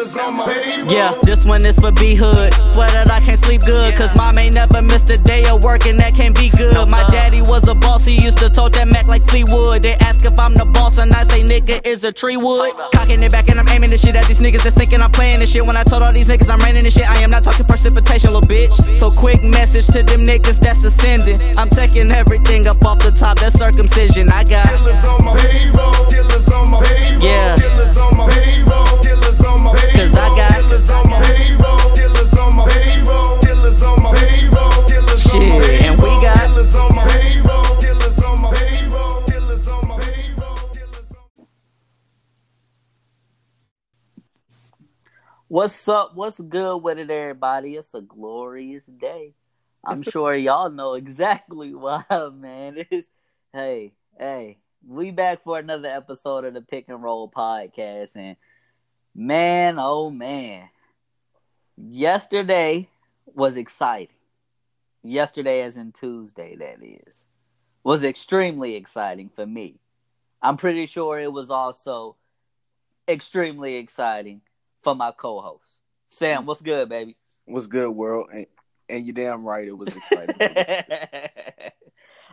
Yeah, this one is for B Hood. Swear that I can't sleep good, cause mom ain't never missed a day of work, and that can't be good. My daddy was a boss, he used to talk that Mac like Fleetwood. They ask if I'm the boss, and I say nigga is a tree wood. Cocking it back, and I'm aiming the shit at these niggas that's thinking I'm playing this shit. When I told all these niggas I'm raining this shit, I am not talking precipitation, little bitch. So quick message to them niggas that's ascending. I'm taking everything up off the top, that circumcision. I got. killers on my payroll, killers on my payroll, Yeah. Cause I got Shit, and we got What's up? What's good with it, everybody? It's a glorious day. I'm sure y'all know exactly why, man. It's hey, hey, we back for another episode of the Pick and Roll podcast, and man, oh man, yesterday was exciting. Yesterday, as in Tuesday, that is, was extremely exciting for me. I'm pretty sure it was also extremely exciting for my co-host. Sam, what's good, baby? What's good, world? And, and you're damn right, it was exciting.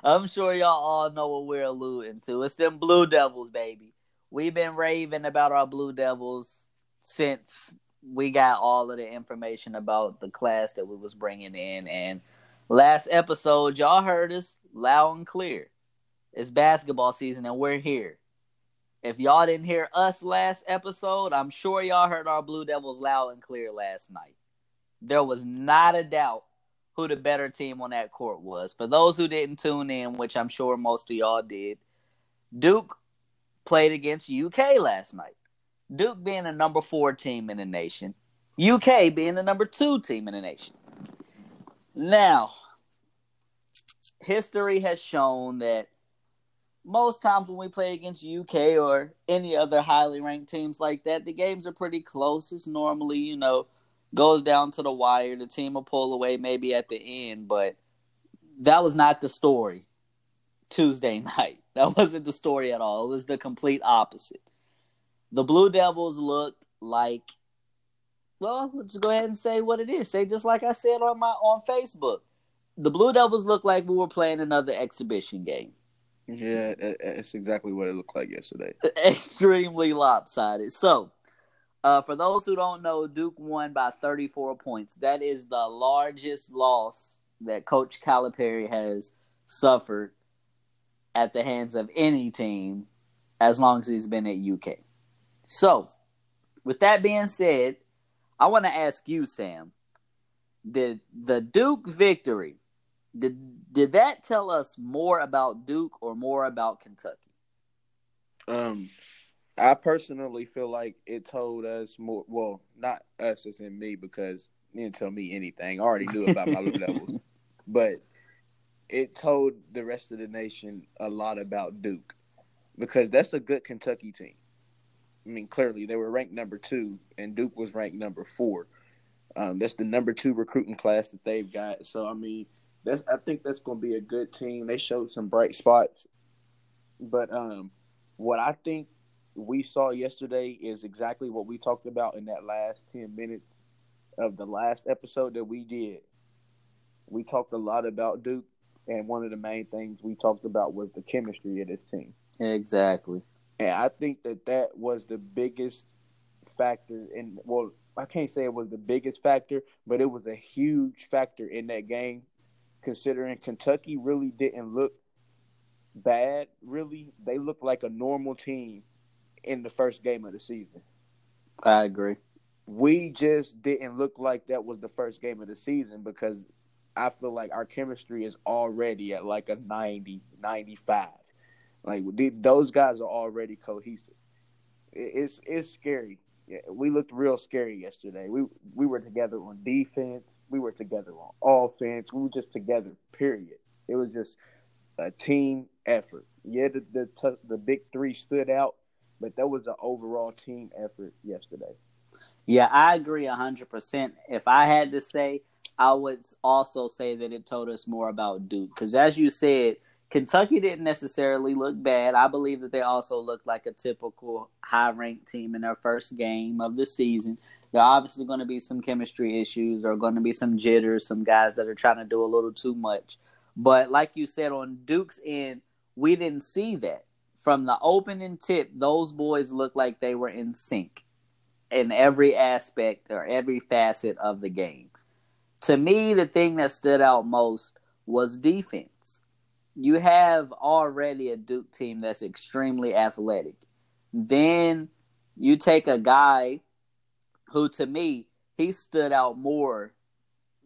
I'm sure y'all all know what we're alluding to. It's them Blue Devils, baby. We've been raving about our Blue Devils since we got all of the information about the class that we was bringing in. And last episode, y'all heard us loud and clear. It's basketball season, and we're here. If y'all didn't hear us last episode, I'm sure y'all heard our Blue Devils loud and clear last night. There was not a doubt who the better team on that court was. For those who didn't tune in, which I'm sure most of y'all did, Duke played against UK last night. Duke being the number four team in the nation, UK being the number two team in the nation. Now, history has shown that most times when we play against UK or any other highly ranked teams like that, the games are pretty close. It's normally, you know, goes down to the wire. The team will pull away maybe at the end, but that was not the story Tuesday night. That wasn't the story at all. It was the complete opposite. The Blue Devils looked like well, let's go ahead and say what it is. Say just like I said on my on Facebook. The Blue Devils looked like we were playing another exhibition game. yeah, it's exactly what it looked like yesterday. Extremely lopsided. So, uh, for those who don't know, Duke won by 34 points. That is the largest loss that Coach Calipari has suffered at the hands of any team as long as he's been at UK. So, with that being said, I want to ask you, Sam, did the Duke victory did did that tell us more about Duke or more about Kentucky? Um, I personally feel like it told us more. Well, not us as in me because it didn't tell me anything. I already knew about my Blue Devils, but it told the rest of the nation a lot about Duke because that's a good Kentucky team. I mean, clearly they were ranked number two, and Duke was ranked number four. Um, that's the number two recruiting class that they've got. So I mean, that's I think that's going to be a good team. They showed some bright spots, but um, what I think we saw yesterday is exactly what we talked about in that last 10 minutes of the last episode that we did. We talked a lot about Duke, and one of the main things we talked about was the chemistry of this team. Exactly. And I think that that was the biggest factor. In well, I can't say it was the biggest factor, but it was a huge factor in that game, considering Kentucky really didn't look bad. Really, they looked like a normal team in the first game of the season. I agree. We just didn't look like that was the first game of the season because I feel like our chemistry is already at like a 90, 95. Like those guys are already cohesive. It, it's it's scary. Yeah, we looked real scary yesterday. We we were together on defense. We were together on offense. We were just together. Period. It was just a team effort. Yeah, the the, t- the big three stood out, but that was an overall team effort yesterday. Yeah, I agree 100%. If I had to say, I would also say that it told us more about Duke. Because as you said, Kentucky didn't necessarily look bad. I believe that they also looked like a typical high ranked team in their first game of the season. There are obviously going to be some chemistry issues. There are going to be some jitters, some guys that are trying to do a little too much. But like you said, on Duke's end, we didn't see that. From the opening tip, those boys looked like they were in sync in every aspect or every facet of the game. To me, the thing that stood out most was defense. You have already a Duke team that's extremely athletic. Then you take a guy who, to me, he stood out more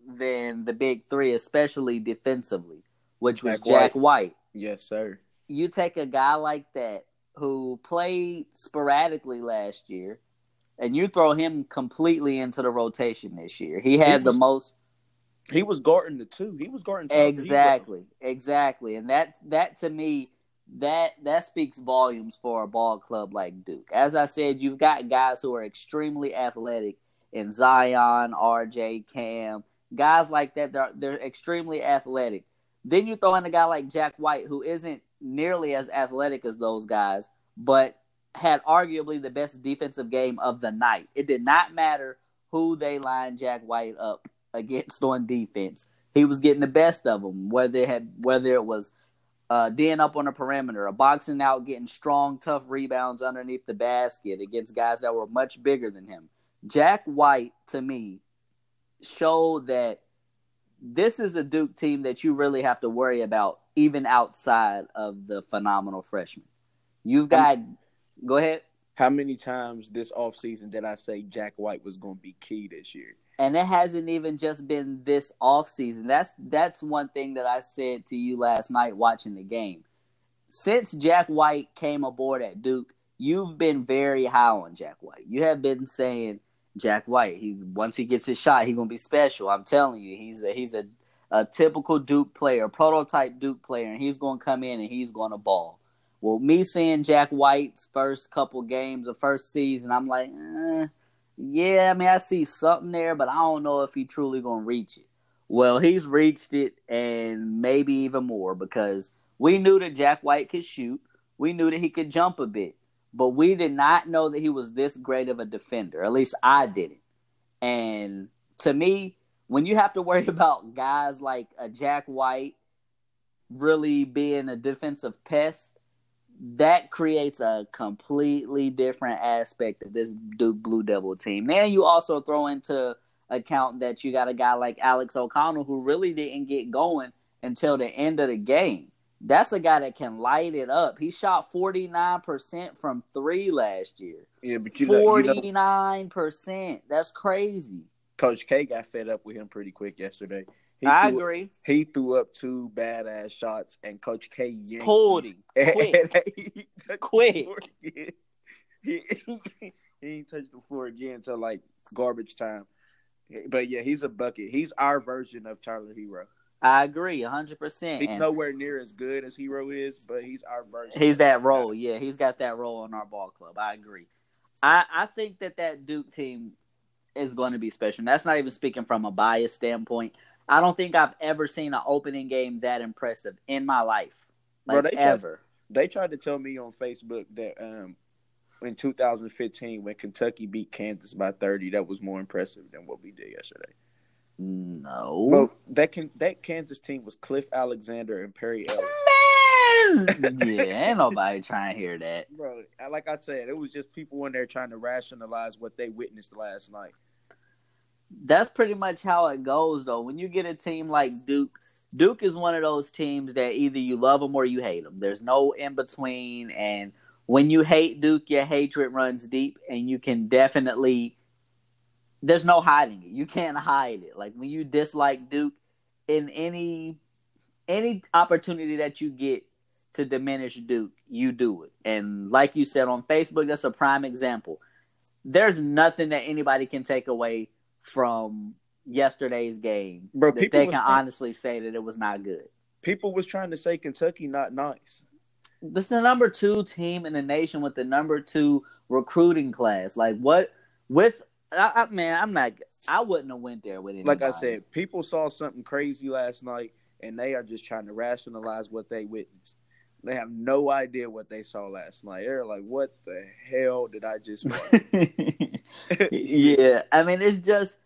than the big three, especially defensively, which was Jack, Jack White. White. Yes, sir. You take a guy like that who played sporadically last year, and you throw him completely into the rotation this year. He had he was, the most. He was guarding the two. He was guarding exactly, exactly, and that that to me that that speaks volumes for a ball club like Duke. As I said, you've got guys who are extremely athletic in Zion, RJ, Cam, guys like that. They're they're extremely athletic. Then you throw in a guy like Jack White, who isn't nearly as athletic as those guys, but had arguably the best defensive game of the night. It did not matter who they lined Jack White up against on defense. He was getting the best of them, whether it had whether it was uh, D'ing up on the perimeter, a boxing out, getting strong, tough rebounds underneath the basket against guys that were much bigger than him. Jack White, to me, showed that this is a Duke team that you really have to worry about, even outside of the phenomenal freshman. You've got, go ahead. How many times this offseason did I say Jack White was going to be key this year? And it hasn't even just been this off season. That's that's one thing that I said to you last night watching the game. Since Jack White came aboard at Duke, you've been very high on Jack White. You have been saying Jack White. He's once he gets his shot, he's gonna be special. I'm telling you, he's a he's a, a typical Duke player, prototype Duke player, and he's gonna come in and he's gonna ball. Well, me seeing Jack White's first couple games, the first season, I'm like, eh, yeah, I mean, I see something there, but I don't know if he truly gonna reach it. Well, he's reached it, and maybe even more because we knew that Jack White could shoot. We knew that he could jump a bit, but we did not know that he was this great of a defender. At least I didn't. And to me, when you have to worry about guys like a Jack White really being a defensive pest, that creates a completely different aspect of this Duke Blue Devil team. Then you also throw into account that you got a guy like Alex O'Connell who really didn't get going until the end of the game. That's a guy that can light it up. He shot 49% from three last year. Yeah, but you 49%. You know, That's crazy. Coach K got fed up with him pretty quick yesterday. He I threw, agree. He threw up two badass shots, and Coach K yanked him quick. quick. He, he, he ain't touched the floor again until like garbage time. But yeah, he's a bucket. He's our version of Tyler Herro. I agree, hundred percent. He's nowhere near as good as Herro is, but he's our version. He's that role, yeah. He's got that role in our ball club. I agree. I I think that that Duke team is going to be special. And that's not even speaking from a bias standpoint. I don't think I've ever seen an opening game that impressive in my life. Like Bro, they ever. Tried, they tried to tell me on Facebook that um, in 2015 when Kentucky beat Kansas by 30, that was more impressive than what we did yesterday. No. Bro, that can that Kansas team was Cliff Alexander and Perry Ellis. Man, yeah, ain't nobody trying to hear that, bro. Like I said, it was just people in there trying to rationalize what they witnessed last night that's pretty much how it goes though. When you get a team like Duke, Duke is one of those teams that either you love them or you hate them. There's no in between and when you hate Duke, your hatred runs deep and you can definitely there's no hiding it. You can't hide it. Like when you dislike Duke in any any opportunity that you get to diminish Duke, you do it. And like you said on Facebook, that's a prime example. There's nothing that anybody can take away from yesterday's game Bro, that they can trying, honestly say that it was not good. People was trying to say Kentucky not nice. This is the number two team in the nation with the number two recruiting class. Like what with I, I, man, I'm not. I wouldn't have went there with it. Like I said, people saw something crazy last night, and they are just trying to rationalize what they witnessed. They have no idea what they saw last night. They're like, "What the hell did I just?" yeah, I mean it's just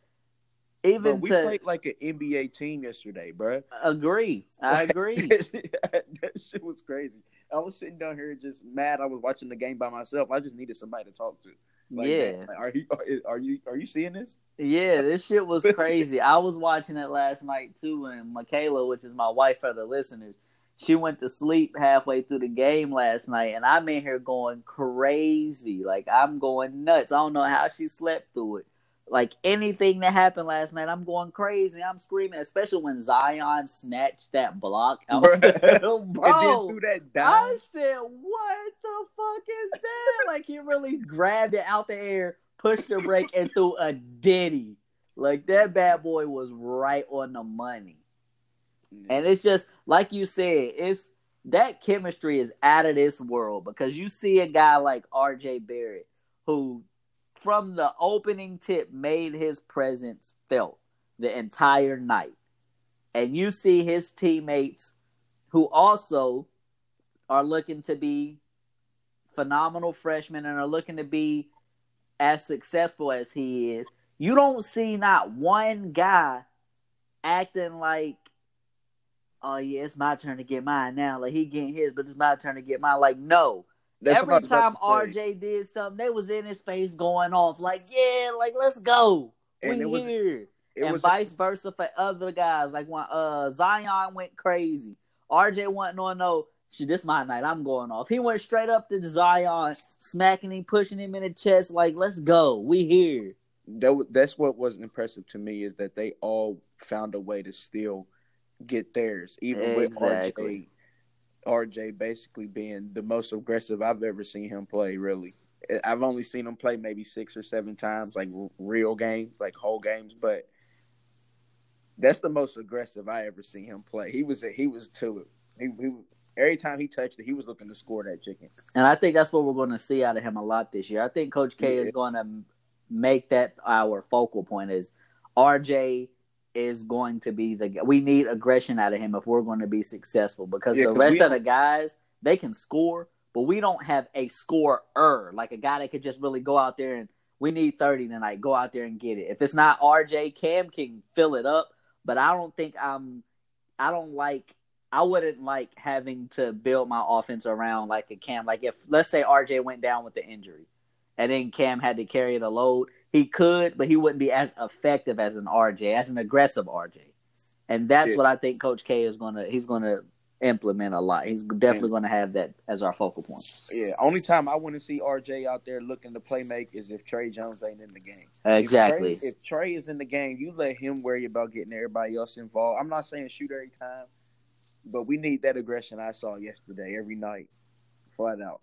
even But we to played like an NBA team yesterday, bro. agree. I agree. that shit was crazy. I was sitting down here just mad. I was watching the game by myself. I just needed somebody to talk to. Like, yeah. like, are you are, are you are you seeing this? Yeah, this shit was crazy. I was watching it last night too, and Michaela, which is my wife for the listeners, she went to sleep halfway through the game last night, and I'm in here going crazy. Like I'm going nuts. I don't know how she slept through it. Like anything that happened last night, I'm going crazy. I'm screaming, especially when Zion snatched that block out. Bro, and then threw that I said, "What the fuck is that?" like he really grabbed it out the air, pushed the brake, and threw a ditty. Like that bad boy was right on the money. And it's just like you said, it's that chemistry is out of this world because you see a guy like RJ Barrett who from the opening tip made his presence felt the entire night. And you see his teammates who also are looking to be phenomenal freshmen and are looking to be as successful as he is. You don't see not one guy acting like oh yeah, it's my turn to get mine now. Like he getting his, but it's my turn to get mine. Like no. That's Every time. RJ did something, they was in his face going off. Like yeah, like let's go. And we it was- here. it and was vice versa for other guys. Like when uh Zion went crazy, RJ wasn't on no. Shit, this my night. I'm going off. He went straight up to Zion, smacking him, pushing him in the chest. Like, let's go. We here. that that's what was impressive to me is that they all found a way to still get theirs, even Exactly. with RJ. RJ basically being the most aggressive I've ever seen him play. Really, I've only seen him play maybe six or seven times, like real games, like whole games. But that's the most aggressive I ever seen him play. He was he was to it. He, he every time he touched it, he was looking to score that chicken. And I think that's what we're going to see out of him a lot this year. I think Coach K Yeah. is going to make that our focal point. Is RJ is going to be the we need aggression out of him if we're going to be successful because Yeah, the rest we of the guys they can score, but we don't have a scorer like a guy that could just really go out there and we need thirty tonight. Go out there and get it. If it's not RJ, Cam can fill it up, but I don't think I'm. I don't like. I wouldn't like having to build my offense around like a Cam. Like if let's say RJ went down with the injury, and then Cam had to carry the load, he could, but he wouldn't be as effective as an RJ, as an aggressive RJ. And that's Yeah. what I think Coach K is gonna. He's gonna implement a lot. He's definitely going to have that as our focal point. Yeah, only time I want to see RJ out there looking to play make is if Tre Jones ain't in the game. Exactly. If Tre, if Tre is in the game, you let him worry about getting everybody else involved. I'm not saying shoot every time, but we need that aggression I saw yesterday every night, flat out.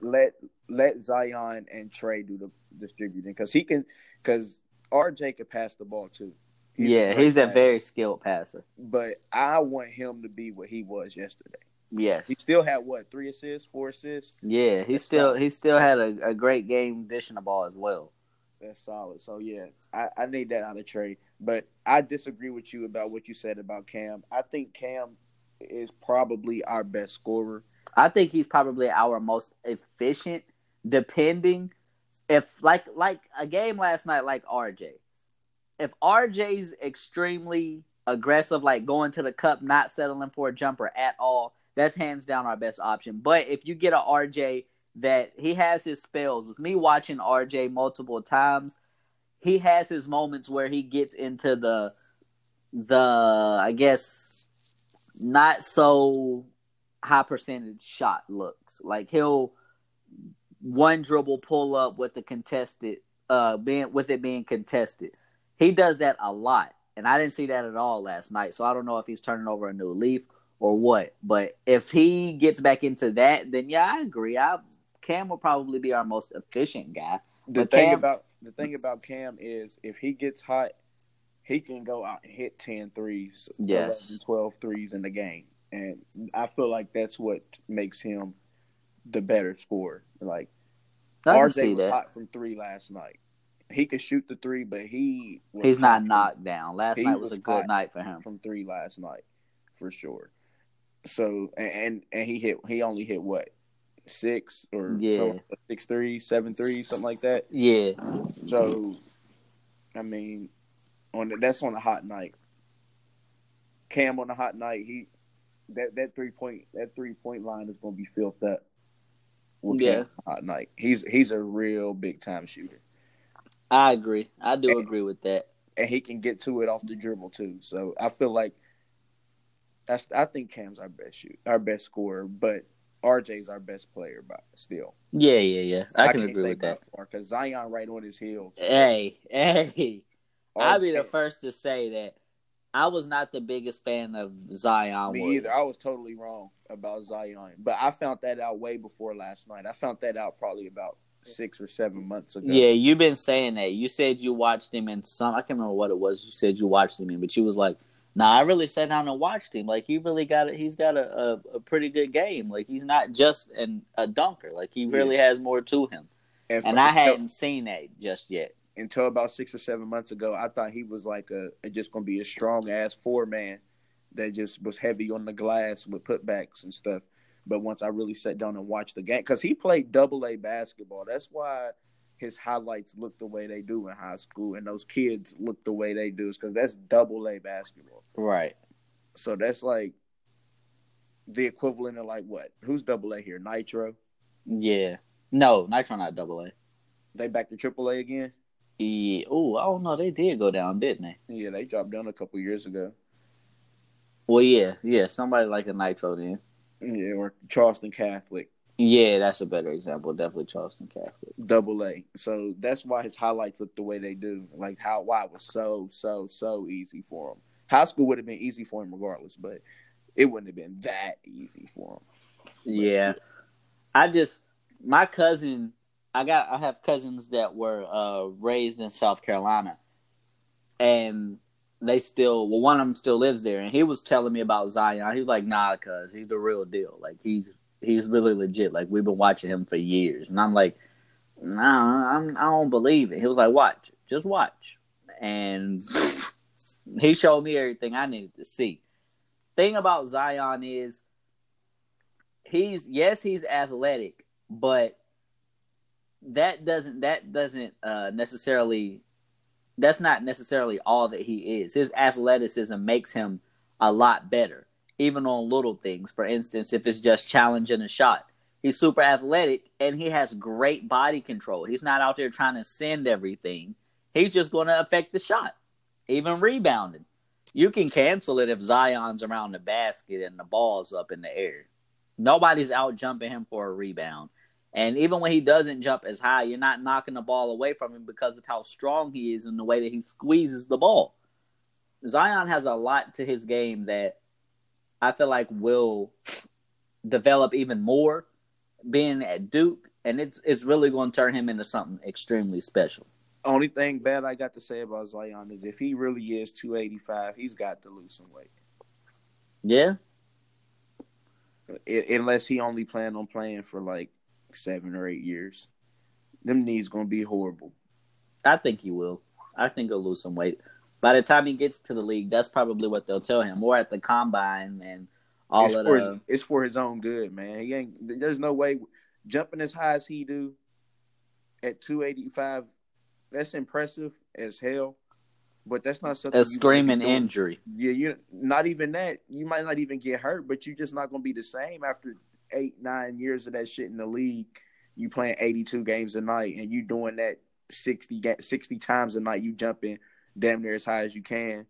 Let let Zion and Tre do the distributing because he can because RJ could pass the ball too. He's yeah, great he's a passer. very skilled passer. But I want him to be what he was yesterday. Yes. He still had what three assists, four assists. Yeah, he That's still solid. he still had a, a great game dishing the ball as well. That's solid. So yeah, I, I need that out of Tre. But I disagree with you about what you said about Cam. I think Cam is probably our best scorer. I think he's probably our most efficient, depending if like like a game last night like RJ. If RJ's extremely aggressive, like going to the cup, not settling for a jumper at all, that's hands down our best option. But if you get a RJ that he has his spells, with me watching RJ multiple times, he has his moments where he gets into the the I guess not so high percentage shot looks. Like he'll one dribble pull up with the contested uh being with it being contested. He does that a lot. And I didn't see that at all last night. So I don't know if he's turning over a new leaf or what. But if he gets back into that, then yeah, I agree. I Cam will probably be our most efficient guy. The But thing Cam- about the thing about Cam is if he gets hot, he can go out and hit 10 threes, Yes. 11, 12 threes in the game. And I feel like that's what makes him the better scorer. Like RJ was that. hot from three last night. He could shoot the three, but he was He's not from- knocked down. Last night was was a good night for him. from three last night for sure. So and and, and he hit he only hit what six or Yeah. something, six three, seven three, something like that. Yeah, So, I mean, on the, that's on a hot night. Cam on a hot night, he that that three point that three point line is going to be filled up. Yeah. hot night. He's he's a real big time shooter, I agree. I do agree with that. and he can get to it off the dribble too. So I feel like that's I think Cam's our best shoot, our best scorer, but RJ's our best player, but still. Yeah, yeah, yeah. I, can can't agree say with that. because Zion right on his heels. Hey, hey. I'll be the first to say that I was not the biggest fan of Zion. Me Williams. either. I was totally wrong about Zion, but I found that out way before last night. I found that out probably about six or seven months ago. Yeah, you've been saying that. You said you watched him in some. I can't remember what it was. You said you watched him in, but you was like, "Nah, I really sat down and watched him. Like he really got it. He's got a, a, a pretty good game. Like he's not just an, a dunker. Like he really has more to him. and, And I hadn't seen that just yet. Until about six or seven months ago. I thought he was like a, a just to be a strong ass four man that just was heavy on the glass with putbacks and stuff. But once I really sat down and watched the game, because he played double A basketball, that's why his highlights look the way they do in high school, and those kids look the way they do, because that's double A basketball. Right. So that's like the equivalent of like what? Who's double A here? Nitro. Yeah. No, Nitro not double A. They back to triple A again. Yeah. Oh, I don't know. They did go down, didn't they? Yeah, they dropped down a couple years ago. Well, yeah, yeah. Somebody like a Nitro then. Yeah, or Charleston Catholic. Yeah, that's a better example. Definitely Charleston Catholic. double A. So that's why his highlights look the way they do. Like how why it was so so so easy for him. High school would have been easy for him regardless, but it wouldn't have been that easy for him. Yeah. I just my cousin I got I have cousins that were uh raised in South Carolina and they still well one of them still lives there and he was telling me about Zion. He was like, nah, cuz he's the real deal. Like he's he's really legit. Like we've been watching him for years. And I'm like, nah, I'm I don't believe it. He was like, watch, just watch. And he showed me everything I needed to see. Thing about Zion is he's yes, he's athletic, but that doesn't that doesn't uh, necessarily that's not necessarily all that he is. His athleticism makes him a lot better, even on little things. For instance, if it's just challenging a shot, he's super athletic and he has great body control. He's not out there trying to send everything. He's just going to affect the shot, even rebounding. You can cancel it if Zion's around the basket and the ball's up in the air. Nobody's out jumping him for a rebound. And even when he doesn't jump as high, you're not knocking the ball away from him because of how strong he is and the way that he squeezes the ball. Zion has a lot to his game that I feel like will develop even more being at Duke, and it's it's really going to turn him into something extremely special. Only thing bad I got to say about Zion is if he really is 285, he's got to lose some weight. Yeah, unless he only planned on playing for like seven or eight years. Them knees gonna be horrible. I think he will. I think he'll lose some weight. By the time he gets to the league, that's probably what they'll tell him. Or at the combine and all it's of for the his, it's for his own good, man. He ain't. There's no way jumping as high as he do at 285. That's impressive as hell, but that's not something. a you wanna be screaming injury. Yeah, you not even that. You might not even get hurt, but you're just not gonna be the same after eight, nine years of that shit in the league. You playing 82 games a night, and you doing that 60 60 times a night. You jumping damn near as high as you can,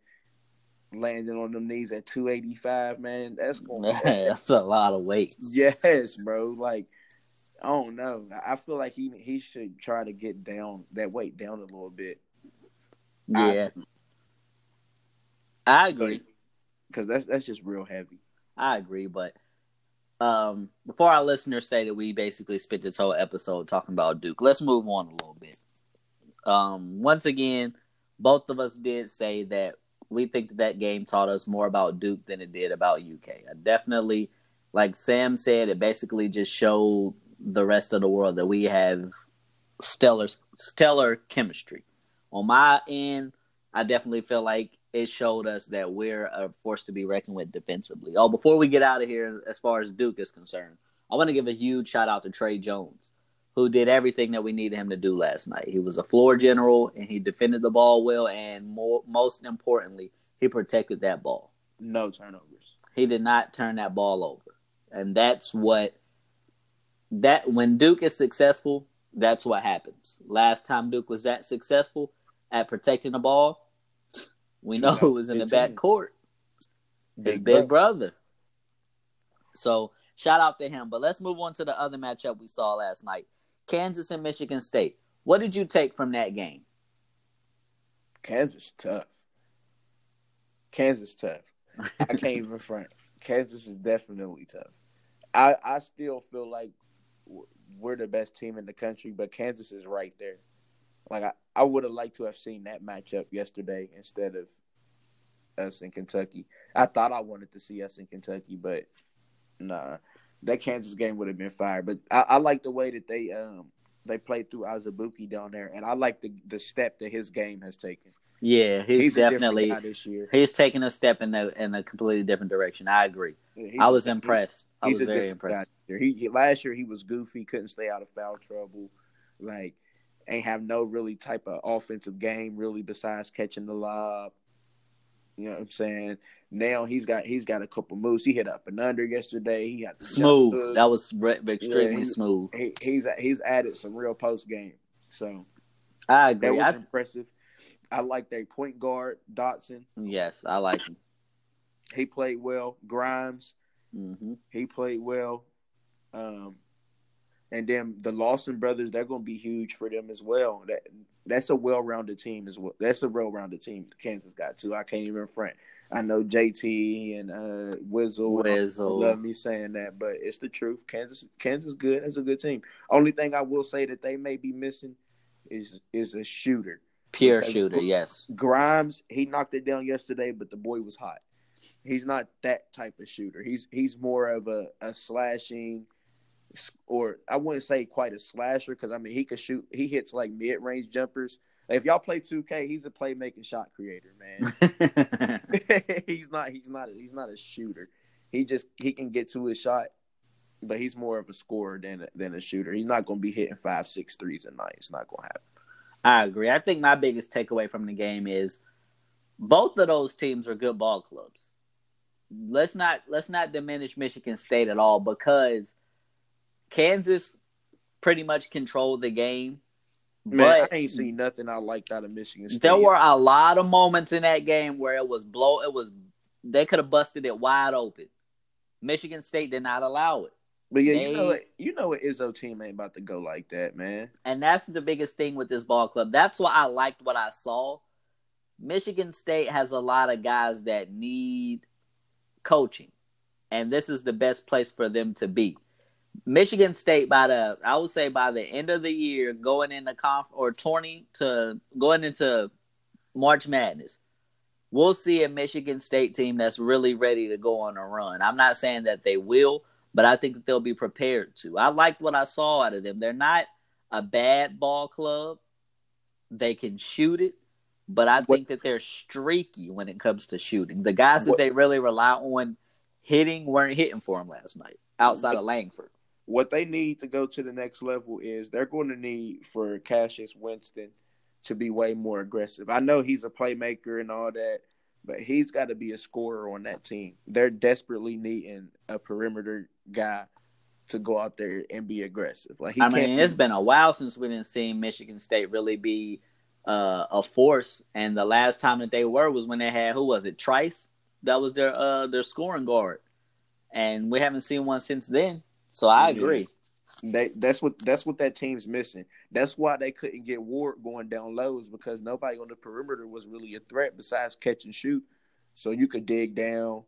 landing on them knees at 285. Man, that's going. that's a lot of weight. yes, bro. Like I don't know. I feel like he he should try to get down that weight down a little bit. Yeah, I agree. because that's that's just real heavy. I agree, but um, before our listeners say that we basically spent this whole episode talking about Duke, let's move on a little bit. Um, once again, both of us did say that we think that that game taught us more about Duke than it did about UK. I definitely, like Sam said, it basically just showed the rest of the world that we have stellar stellar chemistry. On my end, I definitely feel like it showed us that we're a force to be reckoned with defensively. Oh, before we get out of here, as far as Duke is concerned, I want to give a huge shout out to Tre Jones, who did everything that we needed him to do last night. He was a floor general and he defended the ball well, and more, most importantly, he protected that ball. No turnovers. He did not turn that ball over, and that's what that when Duke is successful, that's what happens. Last time Duke was that successful at protecting the ball, we know who was in the back court. His big, big brother. brother. So shout out to him. But let's move on to the other matchup we saw last night. Kansas and Michigan State. What did you take from that game? Kansas tough. Kansas tough. I can't even front. Kansas is definitely tough. I I still feel like we're the best team in the country, but Kansas is right there. Like I, I would have liked to have seen that matchup yesterday instead of us in Kentucky. I thought I wanted to see us in Kentucky, but nah, that Kansas game would have been fire. But I, I like the way that they um they played through Azubuike down there, and I like the the step that his game has taken. Yeah, he's, he's definitely this year. He's taking a step in the in a completely different direction. I agree. Yeah, I was impressed. I was very impressed. He, last year he was goofy, couldn't stay out of foul trouble, like ain't have no really type of offensive game really besides catching the lob. You know what I'm saying? Now he's got he's got a couple moves. He hit up and under yesterday. He had smooth. That was extremely yeah, smooth. He, he's he's added some real post game. So I agree. That was I, impressive. I like their point guard Dotson. Yes, I like him. He played well. Grimes, mm-hmm. he played well. Um, and then the Lawson brothers, they're going to be huge for them as well. That that's a well-rounded team as well. That's a well-rounded team. Kansas got too. I can't even front. I know JT and uh, Wizzle, Wizzle. love me saying that, but it's the truth. Kansas, Kansas, good as a good team. Only thing I will say that they may be missing is is a shooter. Pure because shooter, yes. Grimes, he knocked it down yesterday, but the boy was hot. He's not that type of shooter. He's he's more of a, a slashing or I wouldn't say quite a slasher because I mean he could shoot. He hits like mid range jumpers. If y'all play 2K, he's a playmaking shot creator, man. he's not. He's not. He's not a shooter. He just he can get to his shot, but he's more of a scorer than than a shooter. He's not going to be hitting five, six threes a night. It's not going to happen. I agree. I think my biggest takeaway from the game is both of those teams are good ball clubs. Let's not let's not diminish Michigan State at all because Kansas pretty much controlled the game. Man, but I ain't seen nothing I liked out of Michigan State. There were a lot of moments in that game where it was blow. It was they could have busted it wide open. Michigan State did not allow it. But yeah, they, you know, what, you know, what Izzo team ain't about to go like that, man. And that's the biggest thing with this ball club. That's why I liked what I saw. Michigan State has a lot of guys that need coaching, and this is the best place for them to be. Michigan State by the I would say by the end of the year, going into conf or twenty to going into March Madness, we'll see a Michigan State team that's really ready to go on a run. I'm not saying that they will, but I think that they'll be prepared to. I liked what I saw out of them. They're not a bad ball club. They can shoot it, but I what, think that they're streaky when it comes to shooting. The guys what, that they really rely on hitting weren't hitting for them last night outside of Langford. What they need to go to the next level is they're going to need for Cassius Winston to be way more aggressive. I know he's a playmaker and all that, but he's got to be a scorer on that team. They're desperately needing a perimeter guy to go out there and be aggressive. Like I mean, it's been a while since we didn't see Michigan State really be uh, a force, and the last time that they were was when they had who was it, Trice? That was their uh, their scoring guard, and we haven't seen one since then. So I agree. They, that's what that's what that team's missing. That's why they couldn't get Ward going down low is because nobody on the perimeter was really a threat besides catch and shoot. So you could dig down.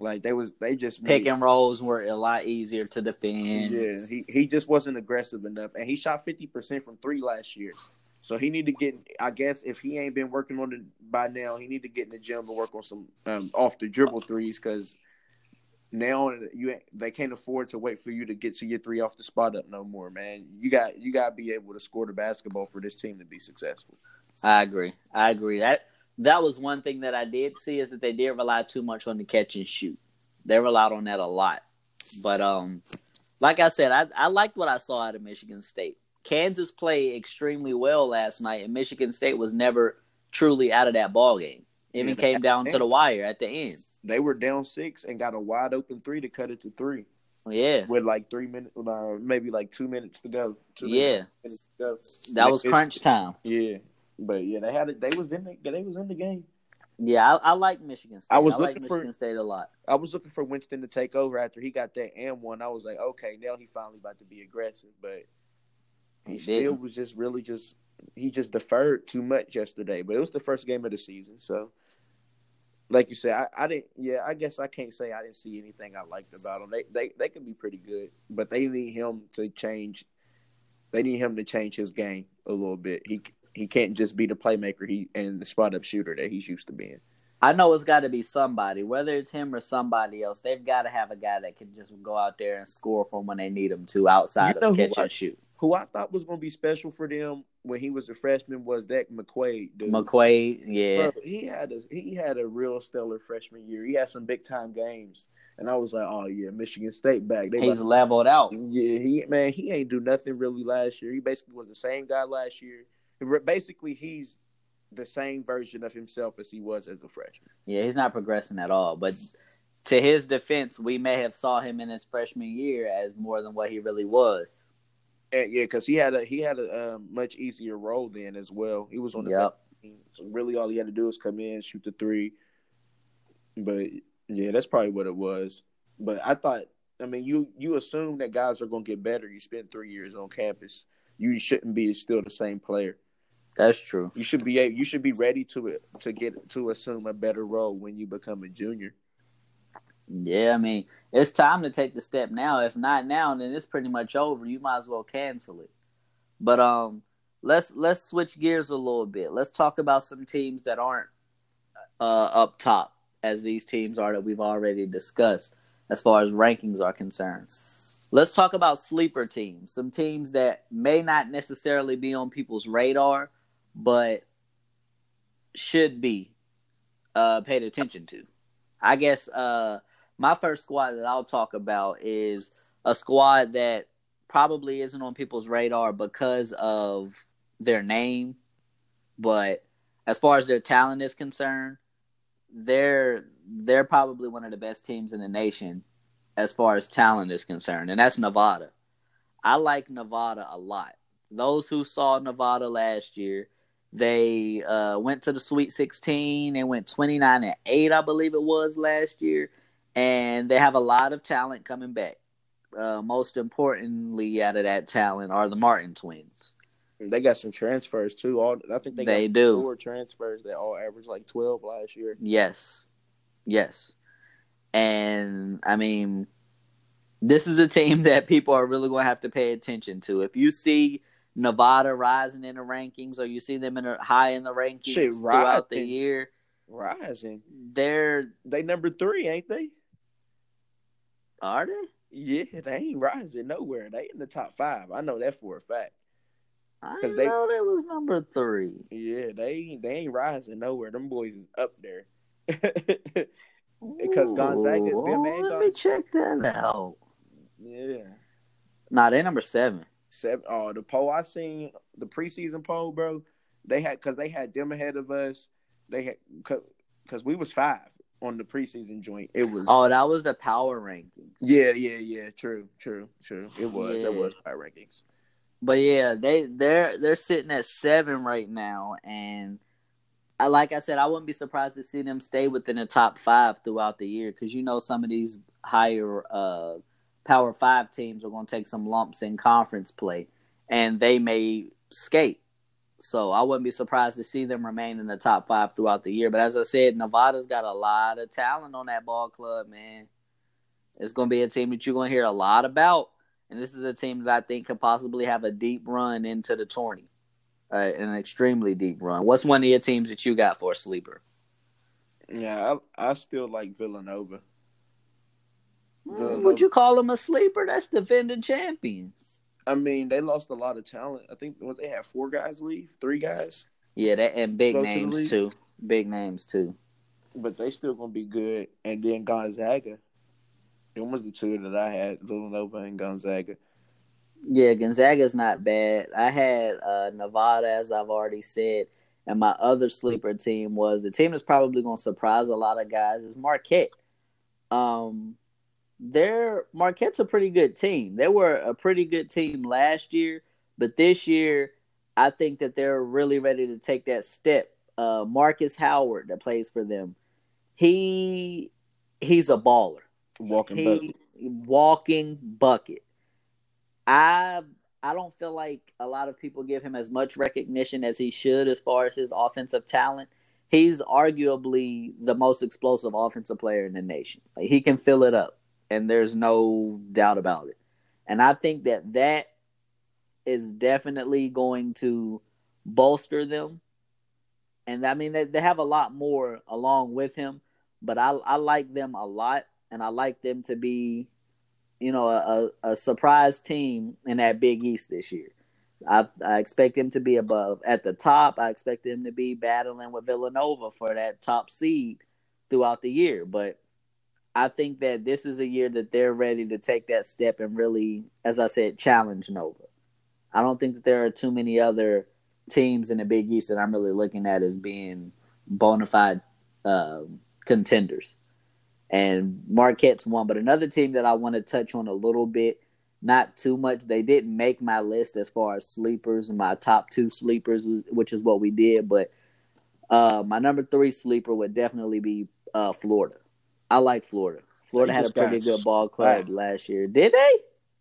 Like they was they just pick made, and rolls were a lot easier to defend. Yeah, he, he just wasn't aggressive enough. And he shot fifty percent from three last year. So he need to get I guess if he ain't been working on it by now, he need to get in the gym and work on some um, off the dribble threes because now you they can't afford to wait for you to get to your three off the spot up no more, man. You got you got to be able to score the basketball for this team to be successful. I agree. I agree. That that was one thing that I did see is that they did rely too much on the catch and shoot. They relied on that a lot. But um like I said, I I liked what I saw out of Michigan State. Kansas played extremely well last night, and Michigan State was never truly out of that ball game. It even Yeah, came down to the wire at the end. They were down six and got a wide open three to cut it to three Yeah, with like three minutes, uh, maybe like two minutes to go. Yeah. minutes to go. that was crunch time. Yeah, but yeah, they had it. They was in the. They was in the game. Yeah, I, I like Michigan State. I was like looking for- Michigan State a lot. I was looking for Winston to take over after he got that and one. I was like, okay, now he finally about to be aggressive, but he, He still didn't. was just really just he just deferred too much yesterday. But it was the first game of the season, so like you said, I, I didn't. Yeah, I guess I can't say I didn't see anything I liked about them. They they they can be pretty good, but they need him to change. They need him to change his game a little bit. He he can't just be the playmaker he and the spot up shooter that he's used to being. I know it's got to be somebody, whether it's him or somebody else. They've got to have a guy that can just go out there and score from when they need him to, outside You know of catch I- and shoot. Who I thought was going to be special for them when he was a freshman was that McQuaid dude. McQuaid, yeah, Bro, he had a he had a real stellar freshman year. He had some big time games, and I was like, oh yeah, Michigan State back. They he's about- leveled out. yeah, he man, he ain't do nothing really last year. He basically was the same guy last year. Basically, he's the same version of himself as he was as a freshman. Yeah, he's not progressing at all. But to his defense, we may have saw him in his freshman year as more than what he really was. And yeah, because he had a he had a um, much easier role then as well. He was on the Yep. so really all he had to do was come in, shoot the three. But yeah, that's probably what it was. But I thought, I mean, you you assume that guys are going to get better. You spend three years on campus, you shouldn't be still the same player. That's true. You should be you should be ready to to get to assume a better role when you become a junior. Yeah, I mean, it's time to take the step now. If not now, then it's pretty much over. You might as well cancel it. But um, let's let's switch gears a little bit. Let's talk about some teams that aren't uh, up top, as these teams are that we've already discussed, as far as rankings are concerned. Let's talk about sleeper teams, some teams that may not necessarily be on people's radar, but should be uh, paid attention to. I guess uh, my first squad that I'll talk about is a squad that probably isn't on people's radar because of their name, but as far as their talent is concerned, they're they're probably one of the best teams in the nation as far as talent is concerned, and that's Nevada. I like Nevada a lot. Those who saw Nevada last year, they uh, went to the Sweet 16 and went 29 and 8, I believe it was last year. And they have a lot of talent coming back. Uh, most importantly, out of that talent are the Martin twins. They got some transfers too. All I think they, They got do. four transfers that all averaged like twelve last year. Yes. Yes. And I mean, this is a team that people are really going to have to pay attention to. If you see Nevada rising in the rankings or you see them in a, high in the rankings Shit, throughout the year, Rising, they're they number three, ain't they? are they? Yeah, they ain't rising nowhere. They in the top five. I know that for a fact. I they- know that was number three. Yeah, they they ain't rising nowhere. Them boys is up there. Because Gonzaga- Ooh, them and let me check that out. yeah. Nah, they're number seven. Seven. Oh, the poll I seen, the preseason poll, bro. They had because they had them ahead of us. They had because we was five on the preseason joint. It was. Oh, that was the power rankings. yeah, yeah, yeah. True, true, true. It was. Yeah. It was power rankings. But yeah, they they're they're sitting at seven right now, and I like I said, I wouldn't be surprised to see them stay within the top five throughout the year because you know some of these higher uh, Power Five teams are going to take some lumps in conference play, and they may skate. So I wouldn't be surprised to see them remain in the top five throughout the year. But as I said, Nevada's got a lot of talent on that ball club, man. It's going to be a team that you're going to hear a lot about. And this is a team that I think could possibly have a deep run into the tourney, uh, an extremely deep run. What's one of your teams that you got for a sleeper? Yeah, I, I still like Villanova. Villanova. Would you call them a sleeper? That's defending champions. I mean, they lost a lot of talent. I think what they had four guys leave, three guys, Yeah, that and big Go to names too. Big names too. but they still gonna be good. And then Gonzaga, Them was the two that I had, Villanova and Gonzaga. Yeah, Gonzaga's not bad. I had uh, Nevada, as I've already said, and my other sleeper team was the team that's probably going to surprise a lot of guys is Marquette. Um, they're Marquette's a pretty good team. They were a pretty good team last year, but this year I think that they're really ready to take that step. Uh, Markus Howard that plays for them, he he's a baller. Walking He bucket. walking bucket. I I don't feel like a lot of people give him as much recognition as he should as far as his offensive talent. He's arguably the most explosive offensive player in the nation. Like he can fill it up, and there's no doubt about it. And I think that that is definitely going to bolster them. And I mean, they, they have a lot more along with him, but I I like them a lot, and I like them to be, you know, a, a surprise team in that Big East this year. I, I expect them to be above at the top. I expect them to be battling with Villanova for that top seed throughout the year. But I think that this is a year that they're ready to take that step and really, as I said, challenge Nova. I don't think that there are too many other teams in the Big East that I'm really looking at as being bona fide uh, contenders. And Marquette's one, but another team that I want to touch on a little bit, not too much. They didn't make my list as far as sleepers, and my top two sleepers, which is what we did. But uh, my number three sleeper would definitely be uh, Florida. I like Florida. Florida had a pretty good ball club last year. Did they?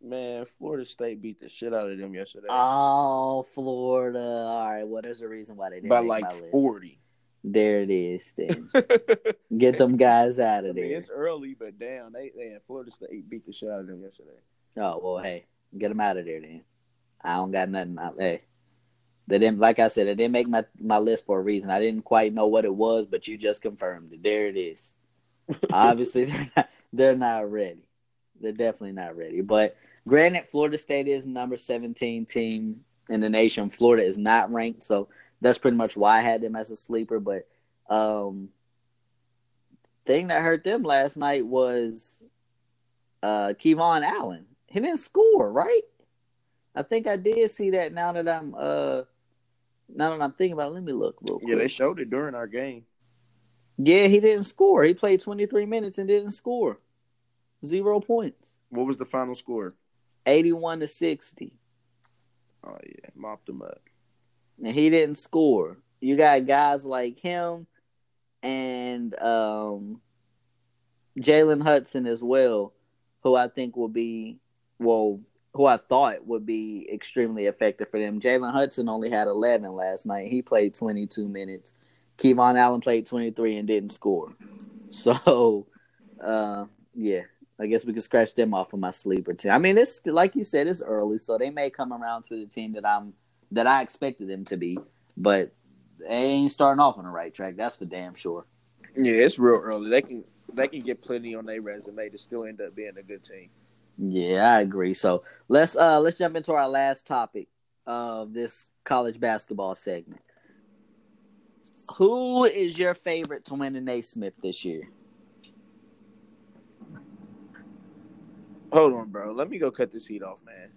Man, Florida State beat the shit out of them yesterday Oh, Florida. All right. Well, there's a reason why they didn't by like my list. forty. There it is. Then I get them guys out of mean, there. it's early, but damn, they, they Florida State beat the shit out of them yesterday. Oh well, hey, get them out of there then. I don't got nothing. Out. Hey, they didn't. Like I said, they didn't make my my list for a reason. I didn't quite know what it was, but you just confirmed it. There it is. Obviously, they're not, they're not ready. They're definitely not ready. But granted, Florida State is number seventeen team in the nation. Florida is not ranked, so that's pretty much why I had them as a sleeper. But um, thing that hurt them last night was uh KeVaughn Allen. He didn't score, right? I think I did see that now that I'm uh now that I'm thinking about it, let me look real quick. Yeah, they showed it during our game. Yeah, he didn't score. He played 23 minutes and didn't score. Zero points. What was the final score? 81 to 60. Oh yeah, mopped him up. And he didn't score. You got guys like him and um Jalen Hudson as well, who I think will be well who I thought would be extremely effective for them. Jalen Hudson only had 11 last night. He played 22 minutes. KeVaughn Allen played 23 and didn't score. So, uh, yeah, I guess we could scratch them off of my sleeper team. I mean, it's like you said, it's early, so they may come around to the team that I'm that I expected them to be, but they ain't starting off on the right track. That's for damn sure. Yeah, it's real early. They can they can get plenty on their resume to still end up being a good team. Yeah, I agree. So let's uh let's jump into our last topic of this college basketball segment. Who is your favorite to win the Naismith this year? Hold on, bro. Let me go cut this heat off, man.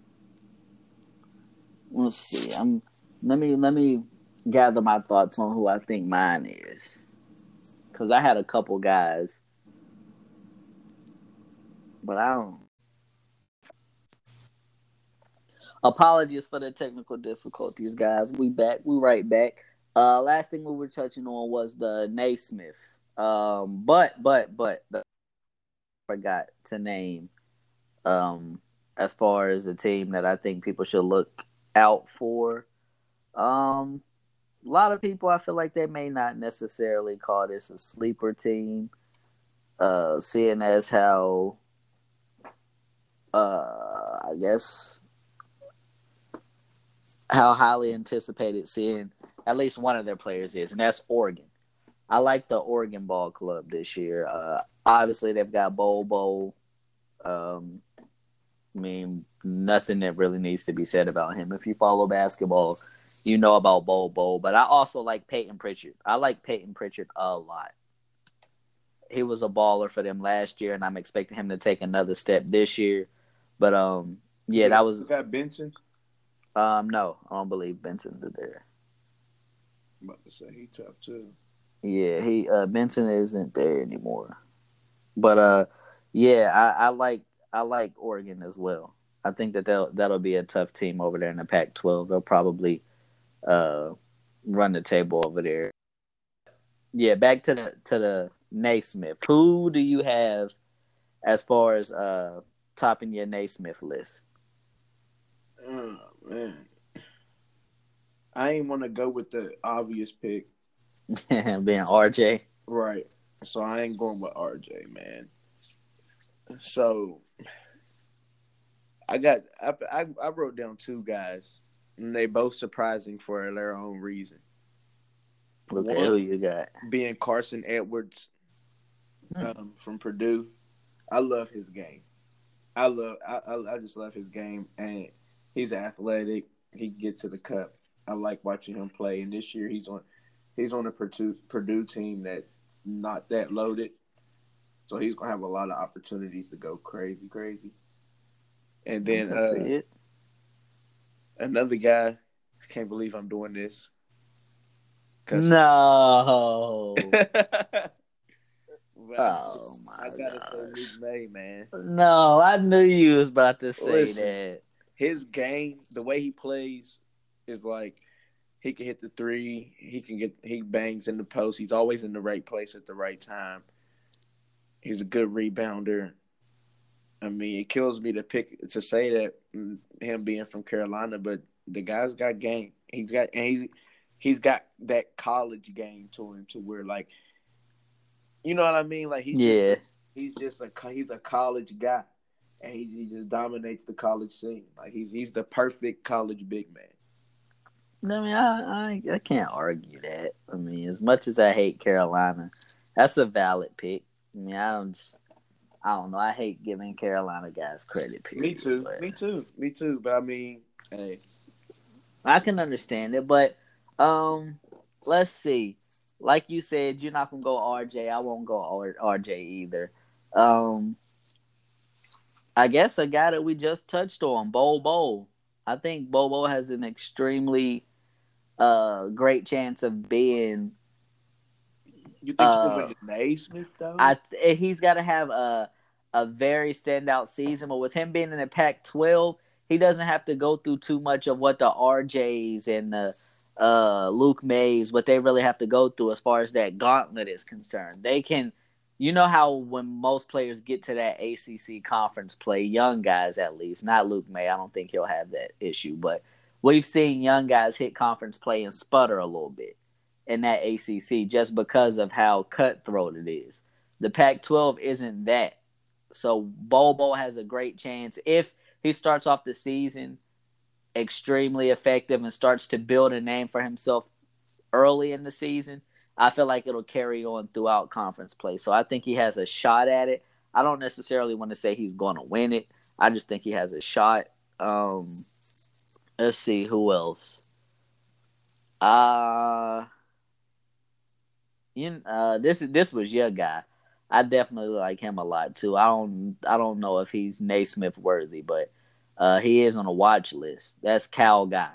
Let's see. I'm let me let me gather my thoughts on who I think mine is. Cause I had a couple guys. But I don't Apologies for the technical difficulties, guys. We back. We right back. Uh, last thing we were touching on was the Naismith. Um, but but but the, forgot to name. Um, as far as a team that I think people should look out for. Um, a lot of people I feel like they may not necessarily call this a sleeper team. Uh, seeing as how, uh, I guess how highly anticipated seeing at least one of their players is, and that's Oregon. I like the Oregon Ball Club this year. Uh, obviously, they've got Bol Bol. Um, I mean, nothing that really needs to be said about him. If you follow basketball, you know about Bol Bol. But I also like Payton Pritchard. I like Payton Pritchard a lot. he was a baller for them last year, and I'm expecting him to take another step this year. But um, yeah, that was. You got Benson. Um, no, I don't believe Benson's in there. I'm about to say he tough too. Yeah, he uh Benson isn't there anymore. But uh, yeah, I, I like I like Oregon as well. I think that they'll that'll be a tough team over there in the Pac-12. They'll probably uh run the table over there. Yeah, back to the to the Naismith. Who do you have as far as uh topping your Naismith list? Oh man, I ain't want to go with the obvious pick, Being RJ. right? So I ain't going with RJ, man. So I got I, I, I wrote down two guys, and they both surprising for their own reason. Okay, One- who you got? Being Carson Edwards Hmm. um, from Purdue, I love his game. I love I, I I just love his game, and he's athletic. He can get to the cup. I like watching him play. And this year he's on he's on a Purdue Purdue team that's not that loaded, so he's gonna have a lot of opportunities to go crazy, crazy. And then uh, it. another guy, I can't believe I'm doing this. No. Oh, my I gotta say. Luke Maye, man. no, I knew you was about to say Listen. that. his game, the way he plays, is like he can hit the three. He can get he bangs in the post. He's always in the right place at the right time. He's a good rebounder. I mean, it kills me to pick to say that mm, him being from Carolina, but the guy's got game. He's got and he's he's got that college game to him to where like you know what I mean? Like he's Yeah. just, he's just a he's a college guy, and he, he just dominates the college scene. Like he's he's the perfect college big man. I mean, I, I I can't argue that. I mean, as much as I hate Carolina, that's a valid pick. I mean, I don't just, I don't know. I hate giving Carolina guys credit. Period, Me too. but Me too. Me too. But I mean, hey, I can understand it, but um, let's see. Like you said, you're not gonna go RJ. I won't go R- RJ either. Um, I guess a guy that we just touched on, Bo Bo. I think Bobo has an extremely uh great chance of being you think Uh, can win the Naismith though? I th- he's got to have a a very standout season, but with him being in the Pac-12, he doesn't have to go through too much of what the RJs and the uh, Luke Mayes, what they really have to go through as far as that gauntlet is concerned. They can, you know how when most players get to that ACC conference play, young guys at least, not Luke Maye, I don't think he'll have that issue, but we've seen young guys hit conference play and sputter a little bit in that ACC just because of how cutthroat it is. The Pac 12 isn't that. So Bobo has a great chance if he starts off the season extremely effective and starts to build a name for himself early in the season. I feel like it'll carry on throughout conference play. So I think he has a shot at it. I don't necessarily want to say he's going to win it. I just think he has a shot. Um, let's see who else. Uh you uh this this was your guy. I definitely like him a lot too. I don't I don't know if he's Naismith worthy, but uh he is on a watch list. That's Kyle Guy.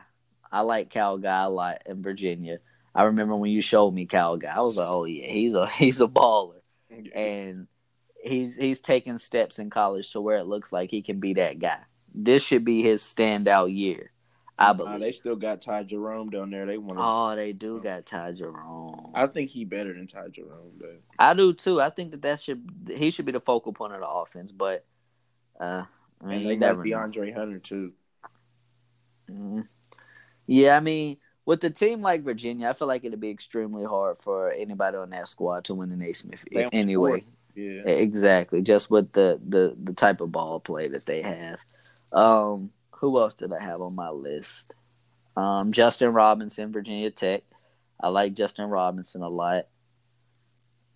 I like Kyle Guy a lot in Virginia. I remember when you showed me Kyle Guy. I was like, oh yeah, he's a he's a baller, and he's he's taking steps in college to where it looks like he can be that guy. This should be his standout year. I believe. they still got Ty Jerome down there. They want. Oh, they do got Ty Jerome. I think he better than Ty Jerome, though. I do too. I think that that should he should be the focal point of the offense, but uh, I mean, And they got never know. DeAndre Hunter too. Mhm. Yeah, I mean, with a team like Virginia, I feel like it'd be extremely hard for anybody on that squad to win the Naismith anyway. Yeah. Exactly, just with the, the the type of ball play that they have. Um, who else did I have on my list? Um, Justin Robinson, Virginia Tech. I like Justin Robinson a lot.